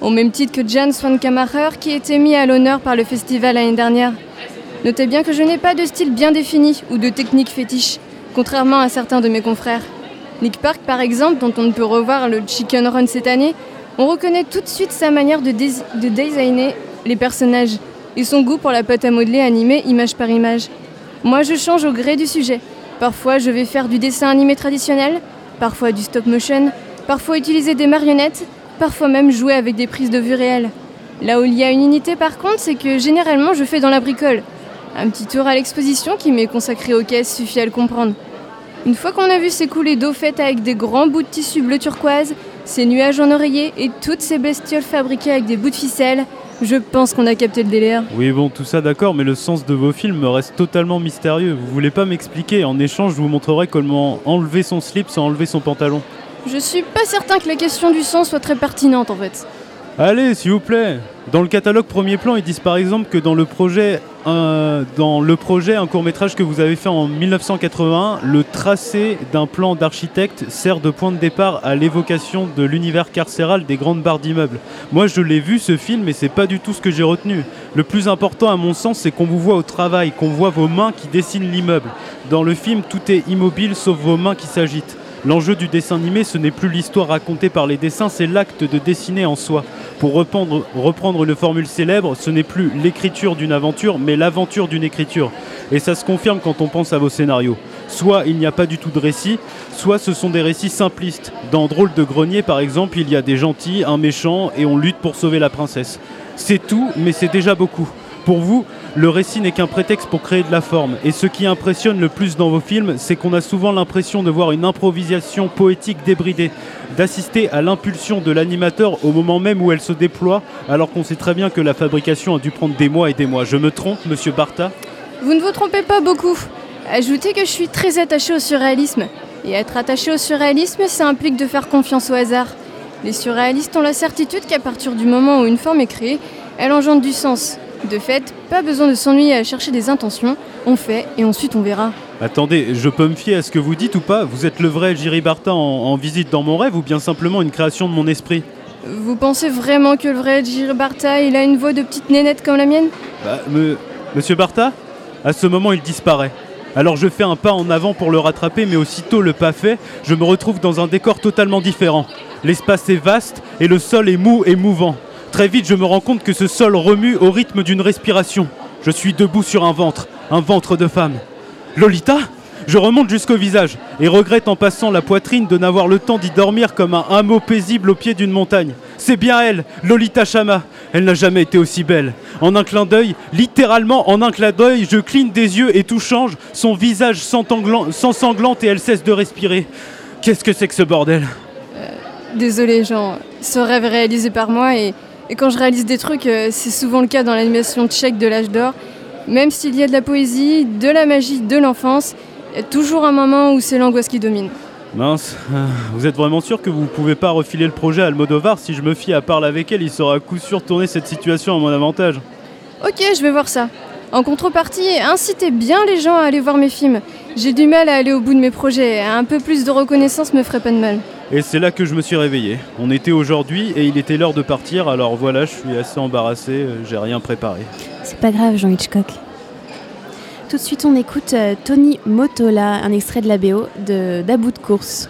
L: Au même titre que Jan Swankamacher qui était mis à l'honneur par le festival l'année dernière. Notez bien que je n'ai pas de style bien défini ou de technique fétiche, contrairement à certains de mes confrères. Nick Park, par exemple, dont on ne peut revoir le Chicken Run cette année, on reconnaît tout de suite sa manière de, designer les personnages et son goût pour la pâte à modeler animée image par image. Moi, je change au gré du sujet. Parfois, je vais faire du dessin animé traditionnel, parfois du stop motion, parfois utiliser des marionnettes, parfois même jouer avec des prises de vue réelles. Là où il y a une unité par contre, c'est que généralement je fais dans la bricole. Un petit tour à l'exposition qui m'est consacré aux caisses suffit à le comprendre. Une fois qu'on a vu s'écouler d'eau faite avec des grands bouts de tissu bleu turquoise, ces nuages en oreiller et toutes ces bestioles fabriquées avec des bouts de ficelle, Je pense qu'on a capté le délire.
K: Oui, bon, tout ça d'accord, mais le sens de vos films me reste totalement mystérieux. Vous voulez pas m'expliquer En échange, je vous montrerai comment enlever son slip sans enlever son pantalon.
L: Je suis pas certain que la question du sang soit très pertinente en fait.
K: Allez, s'il vous plaît. Dans le catalogue premier plan, ils disent par exemple que dans le projet, un, dans le projet, un court métrage que vous avez fait en 1981, le tracé d'un plan d'architecte sert de point de départ à l'évocation de l'univers carcéral des grandes barres d'immeubles. Moi, je l'ai vu ce film, et c'est pas du tout ce que j'ai retenu. Le plus important, à mon sens, c'est qu'on vous voit au travail, qu'on voit vos mains qui dessinent l'immeuble. Dans le film, tout est immobile sauf vos mains qui s'agitent. L'enjeu du dessin animé, ce n'est plus l'histoire racontée par les dessins, c'est l'acte de dessiner en soi. Pour reprendre, une formule célèbre, ce n'est plus l'écriture d'une aventure, mais l'aventure d'une écriture. Et ça se confirme quand on pense à vos scénarios. Soit il n'y a pas du tout de récit, soit ce sont des récits simplistes. Dans Drôle de grenier, par exemple, il y a des gentils, un méchant, et on lutte pour sauver la princesse. C'est tout, mais c'est déjà beaucoup. Pour vous, le récit n'est qu'un prétexte pour créer de la forme. Et ce qui impressionne le plus dans vos films, c'est qu'on a souvent l'impression de voir une improvisation poétique débridée, d'assister à l'impulsion de l'animateur au moment même où elle se déploie, alors qu'on sait très bien que la fabrication a dû prendre des mois et des mois. Je me trompe, monsieur Bartha?
L: Vous ne vous trompez pas beaucoup. Ajoutez que je suis très attaché au surréalisme. Et être attaché au surréalisme, ça implique de faire confiance au hasard. Les surréalistes ont la certitude qu'à partir du moment où une forme est créée, elle engendre du sens. De fait, pas besoin de s'ennuyer à chercher des intentions, on fait et ensuite on verra.
K: Attendez, je peux me fier à ce que vous dites ou pas? Vous êtes le vrai Jiri Bartha en, en visite dans mon rêve ou bien simplement une création de mon esprit?
L: Vous pensez vraiment que le vrai Jiri Bartha, il a une voix de petite nénette comme la mienne?
K: Bah, me- Monsieur Bartha À ce moment, il disparaît. Alors je fais un pas en avant pour le rattraper, mais aussitôt le pas fait, je me retrouve dans un décor totalement différent. L'espace est vaste et le sol est mou et mouvant. Très vite, je me rends compte que ce sol remue au rythme d'une respiration. Je suis debout sur un ventre, un ventre de femme. Lolita Je remonte jusqu'au visage et regrette en passant la poitrine de n'avoir le temps d'y dormir comme un hameau paisible au pied d'une montagne. C'est bien elle, Lolita Chama. Elle n'a jamais été aussi belle. En un clin d'œil, littéralement en un clin d'œil, je cligne des yeux et tout change. Son visage s'ensanglante et elle cesse de respirer. Qu'est-ce que c'est que ce bordel?
L: Désolé, Jean. Ce rêve réalisé par moi et, et quand je réalise des trucs, euh, c'est souvent le cas dans l'animation tchèque de l'âge d'or. Même s'il y a de la poésie, de la magie, de l'enfance, il y a toujours un moment où c'est l'angoisse qui domine.
K: Mince, vous êtes vraiment sûr que vous pouvez pas refiler le projet à Almodovar Si je me fie à parler avec elle, il saura à coup sûr tourner cette situation à mon avantage.
L: Ok, je vais voir ça. En contrepartie, incitez bien les gens à aller voir mes films. J'ai du mal à aller au bout de mes projets. Un peu plus de reconnaissance me ferait pas de mal.
K: Et c'est là que je me suis réveillé. On était aujourd'hui et il était l'heure de partir, alors voilà, je suis assez embarrassé, j'ai rien préparé.
D: C'est pas grave, Jean Hitchcock. Tout de suite, on écoute euh, Tony Motola, un extrait de la BO de d'About de course.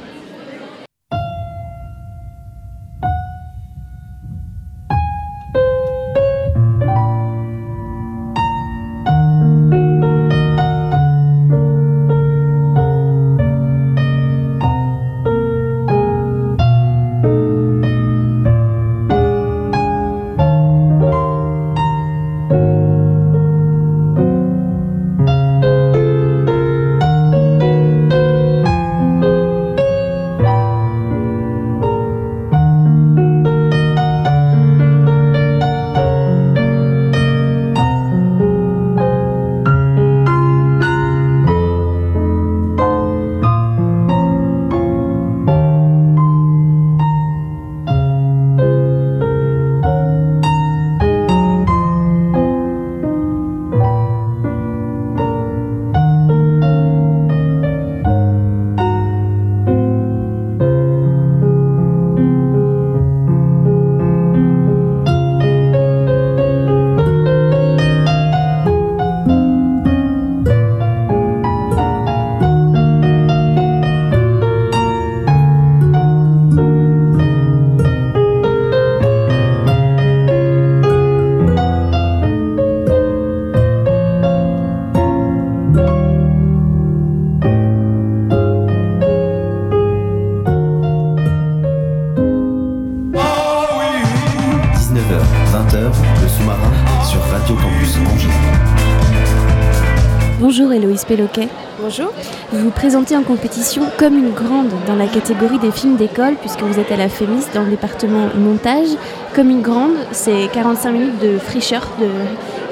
D: Péloquet.
M: Bonjour.
D: Vous vous présentez en compétition comme une grande dans la catégorie des films d'école puisque vous êtes à la FEMIS dans le département montage. Comme une grande, c'est 45 minutes de fraîcheur, de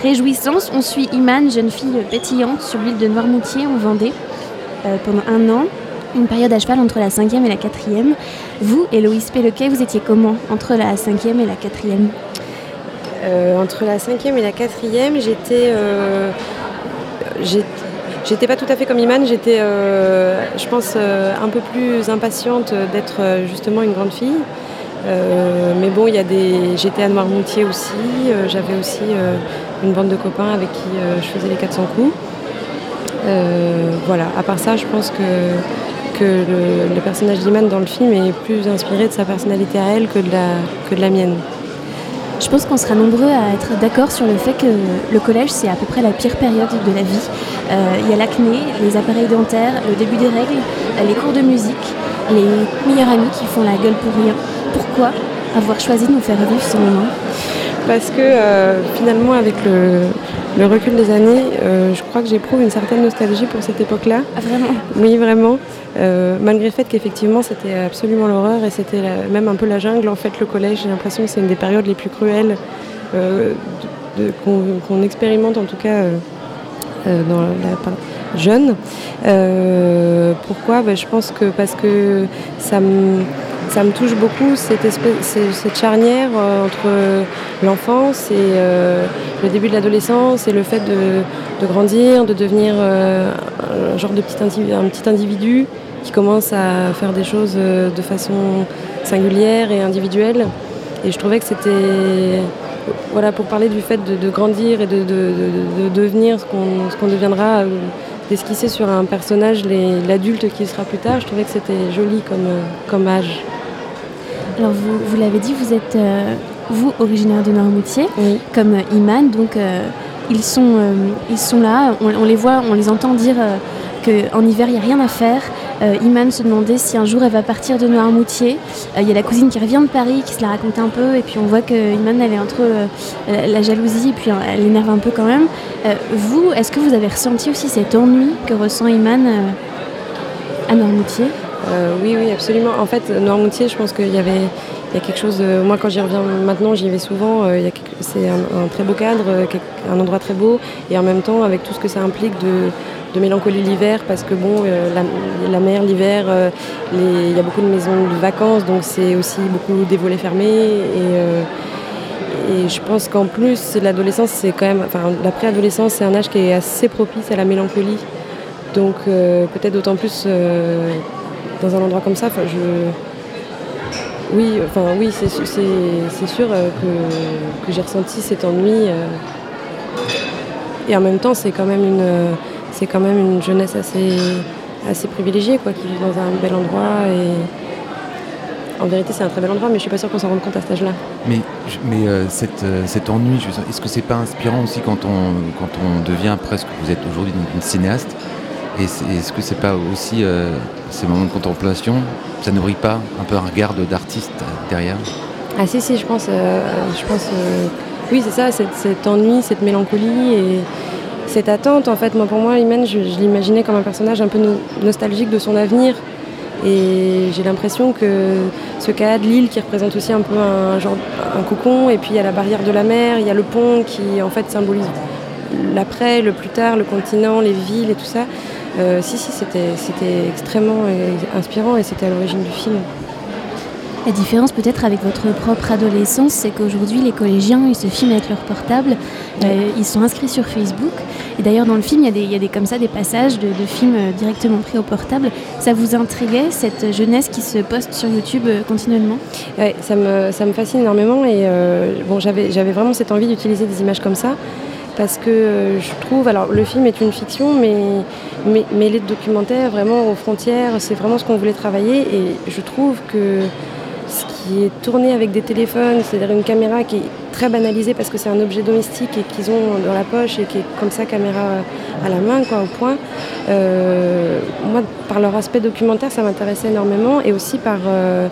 D: réjouissance. On suit Iman, jeune fille pétillante sur l'île de Noirmoutier en Vendée euh, pendant un an. Une période à cheval entre la cinquième et la quatrième. Vous, Héloïse Péloquet, vous étiez comment entre la cinquième et la quatrième?
M: Euh, entre la cinquième et la quatrième, j'étais, euh, j'étais pas tout à fait comme Iman. J'étais, euh, je pense, euh, un peu plus impatiente d'être euh, justement une grande fille. Mais bon, il y a des, j'étais à Noirmoutier aussi. j'avais aussi une bande de copains avec qui je faisais les 400 coups. Voilà. À part ça, je pense que que le, le personnage d'Iman dans le film est plus inspiré de sa personnalité à elle que de la, que de la mienne.
D: Je pense qu'on sera nombreux à être d'accord sur le fait que le collège, c'est à peu près la pire période de la vie. Euh, Il y a l'acné, les appareils dentaires, le début des règles, les cours de musique, les meilleurs amis qui font la gueule pour rien. Pourquoi avoir choisi de nous faire vivre ce moment?
M: Parce que euh, finalement, avec le, le recul des années, euh, je crois que j'éprouve une certaine nostalgie pour cette époque-là.
D: Ah, vraiment?
M: Oui, vraiment. Euh, malgré le fait qu'effectivement, c'était absolument l'horreur et c'était même un peu la jungle. En fait, le collège, j'ai l'impression que c'est une des périodes les plus cruelles euh, qu'on expérimente, en tout cas euh, dans la jeune. Pourquoi? Ben, Je pense que parce que ça me, touche beaucoup, cette, cette charnière entre l'enfance et le début de l'adolescence et le fait de, grandir, de devenir un genre de petit, un petit individu qui commence à faire des choses euh, de façon singulière et individuelle. Et je trouvais que c'était voilà, pour parler du fait de, de grandir et de, de- de- de devenir ce qu'on deviendra, euh, d'esquisser sur un personnage l'adulte qui sera plus tard, je trouvais que c'était joli comme, euh, comme âge.
D: Alors vous, vous l'avez dit, vous êtes euh, vous originaire de Noirmoutier, comme euh, Iman, donc euh, ils, sont, ils sont là, on, on les voit, on les entend dire qu'en hiver il n'y a rien à faire. Euh, Iman se demandait si un jour elle va partir de Noirmoutier. Euh, Il y a la cousine qui revient de Paris qui se la raconte un peu et puis on voit que Iman elle est entre euh, la, jalousie et puis euh, elle l'énerve un peu quand même. Euh, vous, est-ce que vous avez ressenti aussi cet ennui que ressent Iman euh, à Noirmoutier
M: Euh, oui, oui, absolument. En fait, Noirmoutier, je pense qu'il y avait il y a quelque chose. moi, quand j'y reviens maintenant, j'y vais souvent. euh, c'est un, très beau cadre, euh, un endroit très beau, et en même temps, avec tout ce que ça implique de, mélancolie l'hiver, parce que bon, la, mer l'hiver, il y a beaucoup de maisons de vacances, donc c'est aussi beaucoup des volets fermés. Et, je pense qu'en plus, l'adolescence, c'est quand même, enfin, la préadolescence, c'est un âge qui est assez propice à la mélancolie. Donc peut-être d'autant plus dans un endroit comme ça. Je, oui, enfin oui, c'est sûr euh, que, j'ai ressenti cet ennui. euh. et en même temps, c'est quand même une, c'est quand même une jeunesse assez, assez privilégiée, quoi, qui vit dans un bel endroit. Et en vérité, c'est un très bel endroit, mais je suis pas sûre qu'on s'en rende compte à cet âge-là.
H: Mais, mais euh, cet ennui, est-ce que c'est pas inspirant aussi quand on, quand on devient presque, vous êtes aujourd'hui une cinéaste, et est-ce que c'est pas aussi euh, ces moments de contemplation, ça nourrit pas un peu un regard d'artiste derrière?
M: Ah si si je pense euh, je pense euh, oui c'est ça cet, ennui cette mélancolie et cette attente en fait. Moi pour moi Iman je, l'imaginais comme un personnage un peu no- nostalgique de son avenir. Et j'ai l'impression que ce cas de l'île qui représente aussi un peu un genre un cocon et puis il y a la barrière de la mer il y a le pont qui en fait symbolise l'après le plus tard le continent les villes et tout ça Euh, si si c'était c'était extrêmement euh, inspirant et c'était à l'origine du film.
D: La différence peut-être avec votre propre adolescence, c'est qu'aujourd'hui les collégiens ils se filment avec leur portable, euh, ils sont inscrits sur Facebook. Et d'ailleurs dans le film il y a des, il y a des comme ça des passages de, de films directement pris au portable. Ça vous intriguait cette jeunesse qui se poste sur YouTube euh, continuellement?
M: Ouais, ça me, ça me fascine énormément et euh, bon, j'avais, j'avais vraiment cette envie d'utiliser des images comme ça parce que euh, je trouve, alors le film est une fiction mais, mais mêlée de documentaire, vraiment aux frontières, c'est vraiment ce qu'on voulait travailler et je trouve que ce qui est tourné avec des téléphones, c'est-à-dire une caméra qui est très banalisée parce que c'est un objet domestique et qu'ils ont dans la poche et qui est comme ça caméra à la main, quoi, au point. Euh, moi, par leur aspect documentaire, ça m'intéressait énormément et aussi par euh,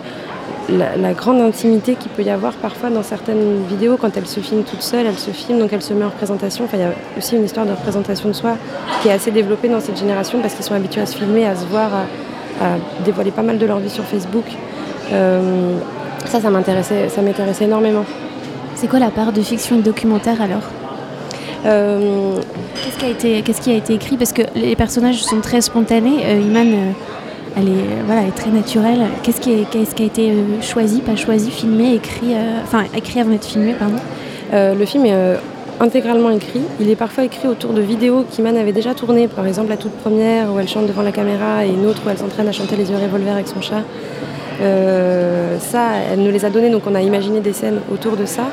M: la, la grande intimité qu'il peut y avoir parfois dans certaines vidéos quand elle se filme toute seule, elle se filme donc elle se met en représentation. Enfin, il y a aussi une histoire de représentation de soi qui est assez développée dans cette génération parce qu'ils sont habitués à se filmer, à se voir, à, à dévoiler pas mal de leur vie sur Facebook. Euh, ça, ça m'intéressait, ça m'intéressait énormément.
D: C'est quoi la part de fiction et de documentaire alors?
M: Euh,
D: Qu'est-ce qui a été, qu'est-ce qui a été écrit? Parce que les personnages sont très spontanés. Euh, Iman, elle est, très naturelle. Qu'est-ce qui, a été euh, choisi, pas choisi, filmé, écrit, euh, enfin écrit avant d'être filmé, pardon?
M: Euh, le film est intégralement écrit. Il est parfois écrit autour de vidéos qu'Iman avait déjà tournées. Par exemple, la toute première où elle chante devant la caméra et une autre où elle s'entraîne à chanter les yeux revolver avec son chat. Ça, elle nous les a données, donc on a imaginé des scènes autour de ça.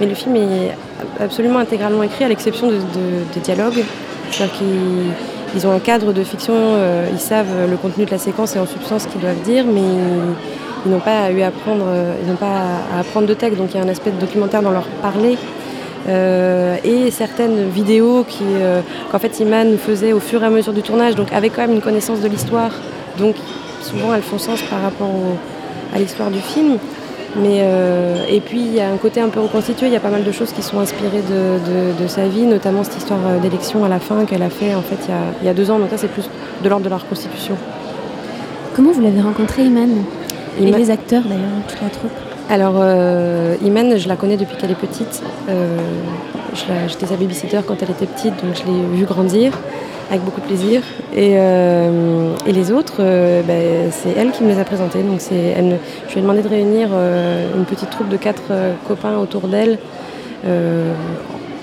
M: Mais le film est absolument intégralement écrit, à l'exception de, de- des dialogues. Qu'ils ils ont un cadre de fiction, euh, ils savent le contenu de la séquence et en substance ce qu'ils doivent dire, mais ils n'ont pas à apprendre, euh, ils n'ont pas à apprendre de texte, donc il y a un aspect de documentaire dans leur parler. Euh, et certaines vidéos qu'en fait Iman faisait au fur et à mesure du tournage, donc avec quand même une connaissance de l'histoire, donc souvent elles font sens par rapport à l'histoire du film. Mais, euh, et puis il y a un côté un peu reconstitué, il y a pas mal de choses qui sont inspirées de, de- de sa vie, notamment cette histoire euh, d'élection à la fin qu'elle a fait en fait il y a, il y a deux ans, donc ça c'est plus de l'ordre de la reconstitution.
D: Comment vous l'avez rencontré, Iman? Et
M: Iman-
D: les acteurs d'ailleurs, toute la troupe
M: Alors, euh, Iman, je la connais depuis qu'elle est petite. Euh, J'étais sa babysitter quand elle était petite, donc je l'ai vue grandir avec beaucoup de plaisir. Et, euh, les autres, euh, ben, c'est elle qui me les a présentés. Donc je lui ai demandé de réunir euh, une petite troupe de quatre copains autour d'elle.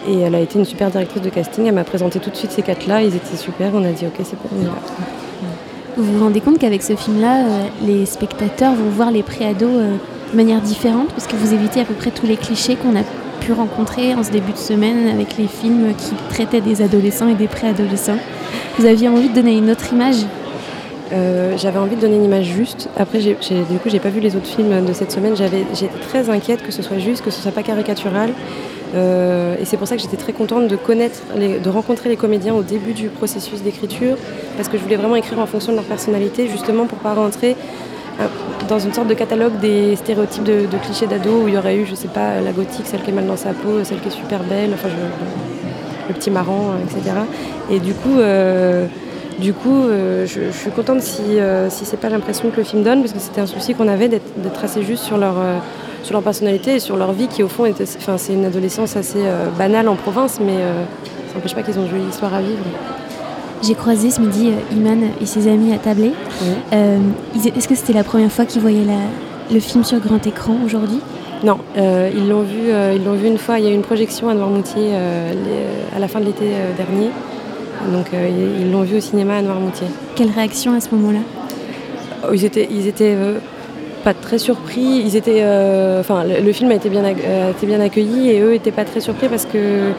M: Et elle a été une super directrice de casting. Elle m'a présenté tout de suite ces quatre-là. Ils étaient super. On a dit, ok, c'est y va.
D: Vous vous rendez compte qu'avec ce film-là, les spectateurs vont voir les préados de manière différente parce que vous évitez à peu près tous les clichés qu'on a pu rencontrer en ce début de semaine avec les films qui traitaient des adolescents et des préadolescents. Vous aviez envie de donner une autre image?
M: Euh, j'avais envie de donner une image juste. Après, du coup, j'ai pas vu les autres films de cette semaine. J'étais très inquiète que ce soit juste, que ce soit pas caricatural. Euh, et c'est pour ça que j'étais très contente de connaître, de rencontrer les comédiens au début du processus d'écriture, parce que je voulais vraiment écrire en fonction de leur personnalité, justement pour pas rentrer dans une sorte de catalogue des stéréotypes de, clichés d'ado où il y aurait eu, je sais pas, la gothique, celle qui est mal dans sa peau, celle qui est super belle, enfin, le petit marrant, euh, etc. Et du coup, euh, du coup, euh, je, suis contente si, euh, si c'est pas l'impression que le film donne, parce que c'était un souci qu'on avait d'être assez juste sur leur, euh, sur leur personnalité et sur leur vie, qui au fond était, c'est une adolescence assez euh, banale en province, mais euh, ça n'empêche pas qu'ils ont une jolie histoire à vivre.
D: J'ai croisé ce midi euh, Iman et ses amis à Tablé. Euh, Est-ce que c'était la première fois qu'ils voyaient la- le film sur grand écran aujourd'hui?
M: Non, euh, ils l'ont vu, euh, ils l'ont vu une fois. Il y a eu une projection à Noirmoutier les- à la fin de l'été dernier. Donc ils l'ont vu au cinéma à Noirmoutier.
D: Quelle réaction à ce moment-là?
M: Oh, Ils étaient, ils étaient pas très surpris. Ils étaient, euh, enfin, le, film a été bien, euh, a été bien accueilli et eux étaient pas très surpris parce que euh,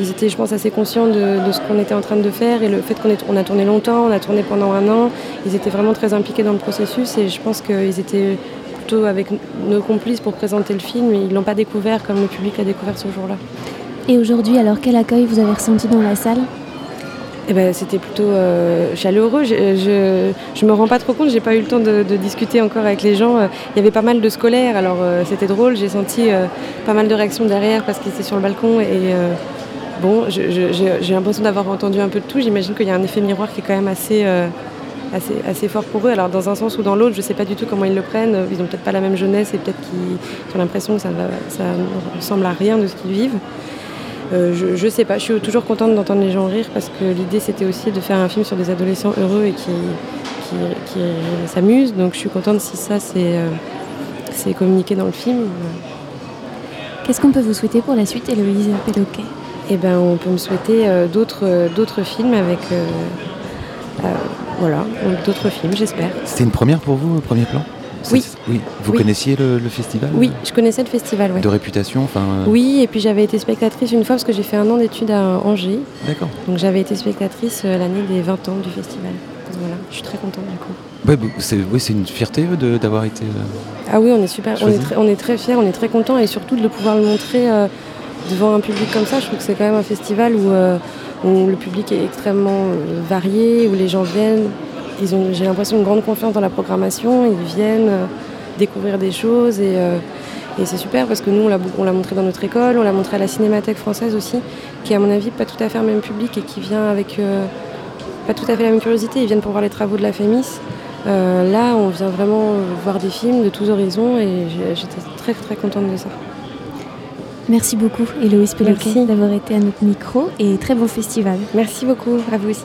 M: ils étaient, je pense, assez conscients de, ce qu'on était en train de faire et le fait qu'on a tourné longtemps, on a tourné pendant un an. Ils étaient vraiment très impliqués dans le processus et je pense qu'ils étaient plutôt avec nos complices pour présenter le film. Ils l'ont pas découvert comme le public l'a découvert ce jour-là.
D: Et aujourd'hui, alors quel accueil vous avez ressenti dans la salle?
M: Eh ben, c'était plutôt euh, chaleureux. Je, je, je me rends pas trop compte, j'ai pas eu le temps de, discuter encore avec les gens. Euh, Il y avait pas mal de scolaires, alors euh, c'était drôle. J'ai senti pas mal de réactions derrière parce qu'ils étaient sur le balcon et bon, j'ai l'impression d'avoir entendu un peu de tout. J'imagine qu'il y a un effet miroir qui est quand même assez, assez, assez fort pour eux. Alors dans un sens ou dans l'autre, je sais pas du tout comment ils le prennent. Ils ont peut-être pas la même jeunesse et peut-être qu'ils ont l'impression que ça, ça ne ressemble à rien de ce qu'ils vivent. Euh, je, je sais pas, je suis toujours contente d'entendre les gens rire parce que l'idée c'était aussi de faire un film sur des adolescents heureux et qui, qui, qui s'amusent. Donc je suis contente si ça c'est euh, c'est communiqué dans le film.
D: Qu'est-ce qu'on peut vous souhaiter pour la suite, Héloïse Péloquet?
M: Eh ben, on peut me souhaiter euh, d'autres euh, d'autres films avec euh, euh, voilà d'autres films, j'espère.
H: C'était une première pour vous, au premier plan?
M: Oui.
H: Vous
M: Oui.
H: connaissiez le, le festival
M: Oui, je connaissais le festival, ouais.
H: De réputation, enfin. euh,
M: Oui, et puis j'avais été spectatrice une fois parce que j'ai fait un an d'études à Angers.
H: D'accord.
M: Donc j'avais été spectatrice euh, l'année des 20 ans du festival. Donc Voilà, je suis très contente du coup.
H: Ouais, bah, c'est oui, c'est une fierté euh, d'avoir été. euh,
M: Ah oui, on est super, on est, très, on est très fiers, on est très contents et surtout de le pouvoir le montrer euh, devant un public comme ça. Je trouve que c'est quand même un festival où, euh, où le public est extrêmement euh, varié, où les gens viennent. Ils ont, j'ai l'impression, une grande confiance dans la programmation. Ils viennent, euh, découvrir des choses et, euh, et c'est super parce que nous on l'a, on l'a montré dans notre école, on l'a montré à la Cinémathèque française aussi, qui est à mon avis pas tout à fait le même public et qui vient avec euh, pas tout à fait la même curiosité, ils viennent pour voir les travaux de la FEMIS. Euh, là on vient vraiment voir des films de tous horizons et j'étais très très contente de ça.
D: Merci beaucoup, Héloïse
M: Merci.
D: d'avoir été à notre micro et très bon festival.
M: Merci beaucoup, à vous aussi.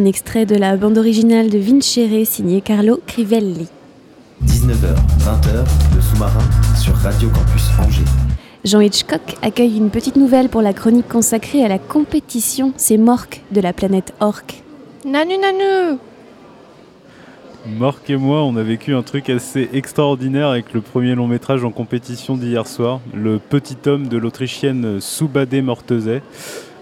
D: Un extrait de la bande originale de Vincere signé Carlo Crivelli.
G: 19h, 20h, le sous-marin sur Radio Campus Angers.
D: Jean Hitchcock accueille une petite nouvelle pour la chronique consacrée à la compétition C'est Mork de la planète Orc.
L: Nanu nanu
K: Marc et moi, on a vécu un truc assez extraordinaire avec le premier long métrage en compétition d'hier soir, Le Petit Homme de l'Autrichienne Soubadé Mortezet.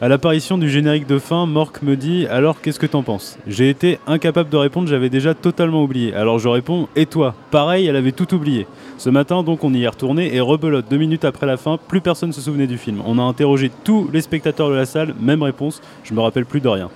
K: À l'apparition du générique de fin, Mork me dit Alors qu'est-ce que t'en penses? J'ai été incapable de répondre, j'avais déjà totalement oublié. Alors je réponds Et toi? Pareil, elle avait tout oublié. Ce matin, donc, on y est retourné et rebelote. Deux minutes après la fin, plus personne ne se souvenait du film. On a interrogé tous les spectateurs de la salle, même réponse je me rappelle plus de rien.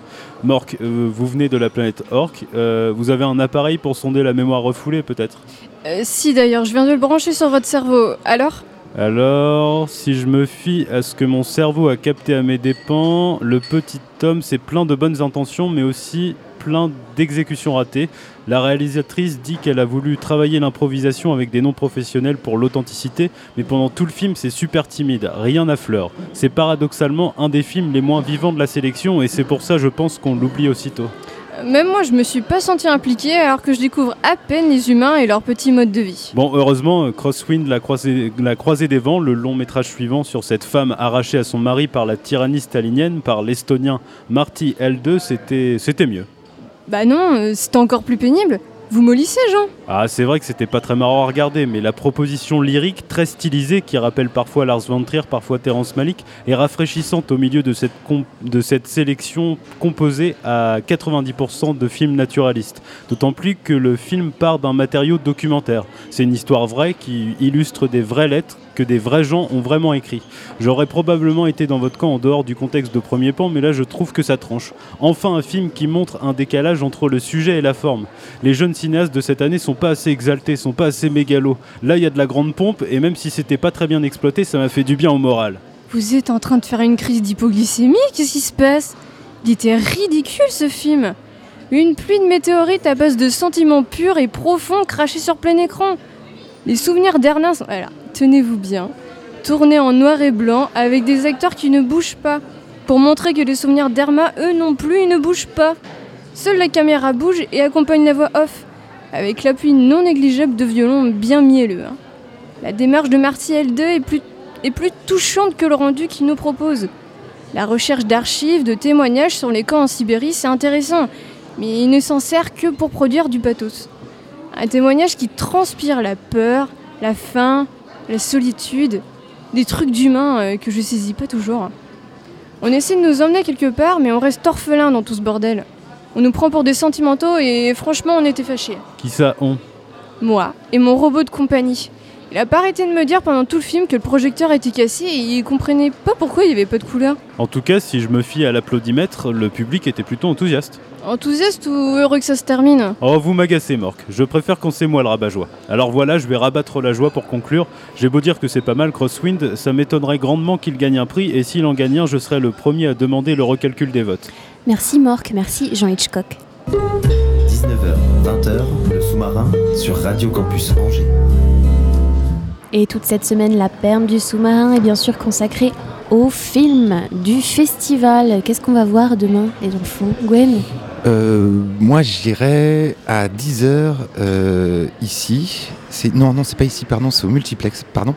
K: Mork, euh, vous venez de la planète Orc. Euh, vous avez un appareil pour sonder la mémoire refoulée, peut-être?
L: Euh, Si d'ailleurs, je viens de le brancher sur votre cerveau. Alors?
K: Alors, si je me fie à ce que mon cerveau a capté à mes dépens, le petit homme, c'est plein de bonnes intentions, mais aussi plein d'exécutions ratées. La réalisatrice dit qu'elle a voulu travailler l'improvisation avec des noms professionnels pour l'authenticité, mais pendant tout le film, c'est super timide, rien à fleur. C'est paradoxalement un des films les moins vivants de la sélection, et c'est pour ça, je pense, qu'on l'oublie aussitôt.
L: Même moi, je me suis pas senti impliquée alors que je découvre à peine les humains et leur petit mode de vie.
K: Bon, heureusement, euh, Crosswind, la croisée, la croisée des vents, le long métrage suivant sur cette femme arrachée à son mari par la tyrannie stalinienne, par l'estonien Marty L2, c'était c'était mieux.
L: Bah non, euh, c'était encore plus pénible. Vous mollissez, Jean
K: Ah, c'est vrai que c'était pas très marrant à regarder, mais la proposition lyrique très stylisée, qui rappelle parfois Lars von Trier, parfois Terrence Malick, est rafraîchissante au milieu de cette, com- de cette sélection composée à 90% de films naturalistes. D'autant plus que le film part d'un matériau documentaire. C'est une histoire vraie qui illustre des vraies lettres que des vrais gens ont vraiment écrit. J'aurais probablement été dans votre camp en dehors du contexte de premier plan, mais là je trouve que ça tranche. Enfin un film qui montre un décalage entre le sujet et la forme. Les jeunes cinéastes de cette année sont pas assez exaltés, sont pas assez mégalos. Là il y a de la grande pompe, et même si c'était pas très bien exploité, ça m'a fait du bien au moral.
L: Vous êtes en train de faire une crise d'hypoglycémie Qu'est-ce qui se passe? Il était ridicule ce film Une pluie de météorites à base de sentiments purs et profonds crachés sur plein écran. Les souvenirs d'Ernin sont. Tenez-vous bien. Tournés en noir et blanc avec des acteurs qui ne bougent pas. Pour montrer que les souvenirs d'Erma, eux non plus, ils ne bougent pas. Seule la caméra bouge et accompagne la voix off. Avec l'appui non négligeable de violon bien mielleux. hein. La démarche de Marty L2 est plus est plus touchante que le rendu qu'il nous propose. La recherche d'archives, de témoignages sur les camps en Sibérie, c'est intéressant, mais il ne s'en sert que pour produire du pathos. Un témoignage qui transpire la peur, la faim, la solitude, des trucs d'humains euh, que je saisis pas toujours. On essaie de nous emmener quelque part, mais on reste orphelin dans tout ce bordel. On nous prend pour des sentimentaux et franchement, on était fâchés.
K: Qui ça on
L: Moi et mon robot de compagnie. Il a pas arrêté de me dire pendant tout le film que le projecteur était cassé et il comprenait pas pourquoi il y avait pas de couleur.
K: En tout cas, si je me fie à l'applaudimètre, le public était plutôt enthousiaste.
L: Enthousiaste ou heureux que ça se termine?
K: Oh, vous m'agacez, Mork. Je préfère quand c'est moi le rabat-joie. Alors voilà, je vais rabattre la joie pour conclure. J'ai beau dire que c'est pas mal Crosswind, ça m'étonnerait grandement qu'il gagne un prix, et s'il en gagne un, je serais le premier à demander le recalcul des votes.
D: Merci Mork, merci Jean Hitchcock.
G: 19h, 20h, le sous-marin sur Radio Campus Angers.
D: Et toute cette semaine, la perme du sous-marin est bien sûr consacrée au film du festival. Qu'est-ce qu'on va voir demain, les enfants? Gwen?
H: Euh, moi, j'irai à 10h ici. C'est non, non, c'est pas ici, pardon, c'est au multiplex, pardon.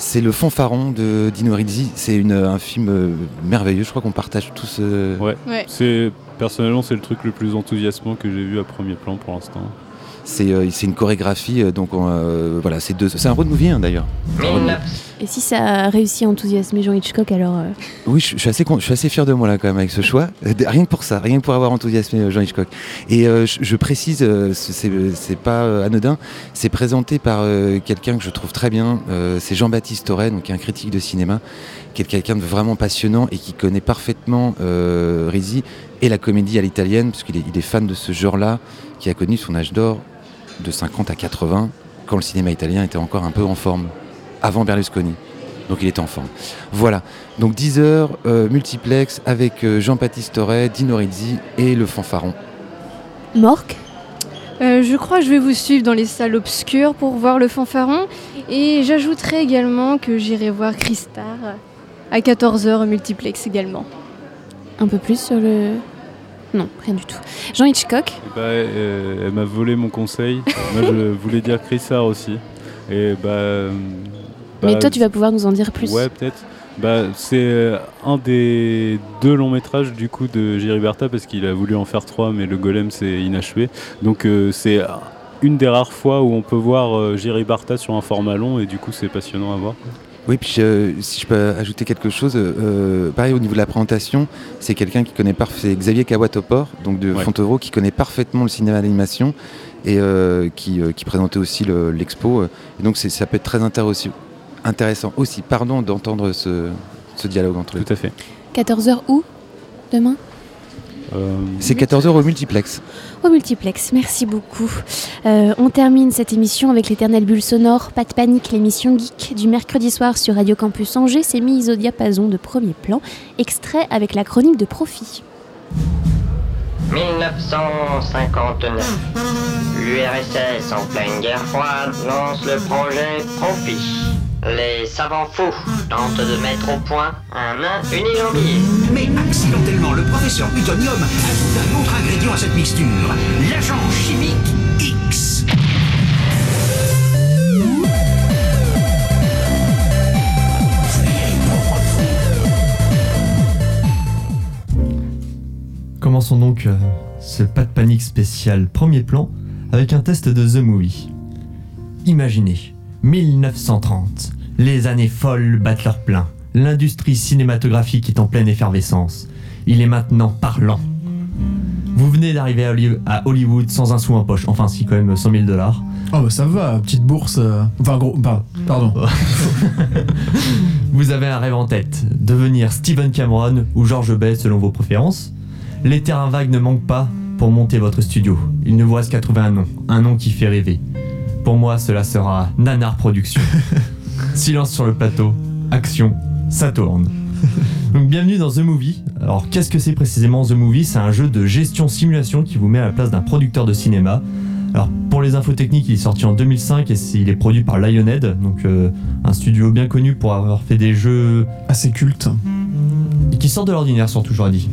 H: C'est le Fanfaron de Dino Risi. C'est une- un film euh, merveilleux. Je crois qu'on partage tous. euh,
K: Ouais.
L: Ouais.
K: C'est personnellement c'est le truc le plus enthousiasmant que j'ai vu à premier plan pour l'instant.
H: C'est euh, c'est une chorégraphie, euh, donc on, euh, voilà, c'est deux- c'est un road movie hein, d'ailleurs.
D: Et si ça a réussi à enthousiasmer Jean Hitchcock, alors.
H: Oui, je, je suis assez, con- je suis assez fier de moi là quand même avec ce choix. Rien que pour ça, rien que pour avoir enthousiasmé Jean Hitchcock. Et je, je précise, c'est- pas anodin, c'est présenté par quelqu'un que je trouve très bien. c'est Jean-Baptiste Aurel, donc un critique de cinéma, qui est quelqu'un de vraiment passionnant et qui connaît parfaitement Risi et la comédie à l'italienne, parce qu'il est, il est fan de ce genre-là, qui a connu son âge d'or de 50 à 80, quand le cinéma italien était encore un peu en forme, avant Berlusconi. Donc il était en forme. Voilà. Donc 10 heures euh, multiplex avec euh, Jean-Baptiste Aurel, Dino Rizzi et le fanfaron.
D: Mork?
L: Euh, je crois que je vais vous suivre dans les salles obscures pour voir le fanfaron. Et j'ajouterai également que j'irai voir Christar à 14h multiplex également.
D: Un peu plus sur le. Non, rien du tout. Jean Hitchcock
K: Bah, euh, elle m'a volé mon conseil. Moi, je voulais dire Chris aussi. Et bah, euh,
D: Mais
K: bah,
D: toi, tu vas pouvoir nous en dire plus.
K: Ouais, peut-être. Bah, c'est euh, un des deux longs métrages du coup de Jerry Berta parce qu'il a voulu en faire trois, mais le golem c'est inachevé. Donc euh, c'est une des rares fois où on peut voir euh, Jerry Barta sur un format long et du coup c'est passionnant à voir.
H: Oui, puis je- si je peux ajouter quelque chose, euh, pareil au niveau de la présentation, c'est quelqu'un qui connaît parfaitement, c'est Xavier Kawatopor, donc de
K: Ouais.
H: Fontevraud, qui connaît parfaitement le cinéma d'animation et euh, qui, euh, qui présentait aussi le- l'expo. Et donc c'est- ça peut être très intéressant, intéressant aussi, pardon, d'entendre ce, ce dialogue entre eux.
K: Tout à fait.
D: 14h où? Demain?
H: C'est 14h au multiplex.
D: Au multiplex, merci beaucoup. Euh, on termine cette émission avec l'éternelle bulle sonore. Pas de panique, l'émission geek du mercredi soir sur Radio Campus Angers s'est mise au diapason de premier plan, extrait avec la chronique de profit.
N: 1959. L'URSS en pleine guerre froide lance le projet Profit. Les savants fous tentent de mettre au point un nain unijambier.
C: Mais accidentellement, le professeur Plutonium ajoute un autre ingrédient à cette mixture, l'agent chimique X.
O: Commençons donc euh, ce pas de panique spécial premier plan avec un test de The Movie. Imaginez, 1930, les années folles battent leur plein. L'industrie cinématographique est en pleine effervescence. Il est maintenant parlant. Vous venez d'arriver à Holly- à Hollywood sans un sou en poche, enfin si quand même 100 000 dollars.
J: Oh bah ça va, petite bourse. euh, Enfin gros, bah, pardon.
O: Vous avez un rêve en tête, devenir Steven Cameron ou George Bay selon vos préférences. Les terrains vagues ne manquent pas pour monter votre studio. Il ne vous reste qu'à trouver un nom, un nom qui fait rêver. Pour moi, cela sera Nanar Productions. Silence sur le plateau, action, ça tourne. Donc bienvenue dans The Movie. Alors qu'est-ce que c'est précisément The Movie? C'est un jeu de gestion simulation qui vous met à la place d'un producteur de cinéma. Alors pour les infos techniques, il est sorti en 2005 et il est produit par Lionhead, donc euh, un studio bien connu pour avoir fait des jeux
J: assez cultes
O: et qui sortent de l'ordinaire surtout, j'aurais dit.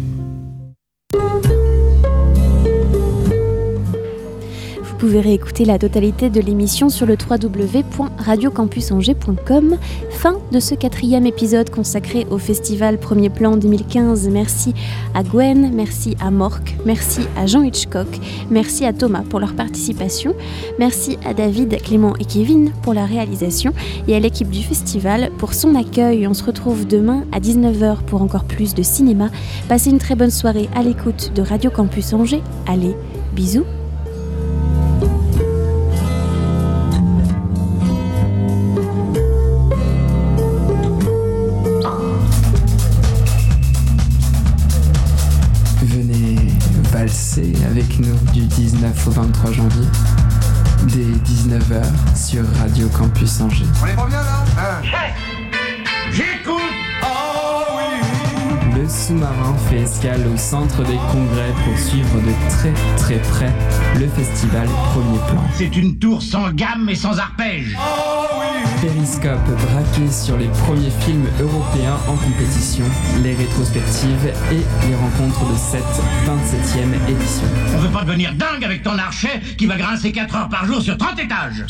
D: Vous pouvez réécouter la totalité de l'émission sur le www.radiocampusangers.com. Fin de ce quatrième épisode consacré au festival Premier Plan 2015. Merci à Gwen, merci à Mork, merci à Jean Hitchcock, merci à Thomas pour leur participation, merci à David, Clément et Kevin pour la réalisation et à l'équipe du festival pour son accueil. On se retrouve demain à 19h pour encore plus de cinéma. Passez une très bonne soirée à l'écoute de Radio Campus Angers. Allez, bisous
A: au 23 janvier, dès 19h sur Radio Campus Angers.
C: On est pas bien là hein J'écoute
A: Le sous-marin fait escale au centre des congrès pour suivre de très très près le festival Premier Plan.
C: C'est une tour sans gamme et sans arpège.
A: Périscope braqué sur les premiers films européens en compétition, les rétrospectives et les rencontres de cette 27e édition.
C: On veut pas devenir dingue avec ton archet qui va grincer 4 heures par jour sur 30 étages.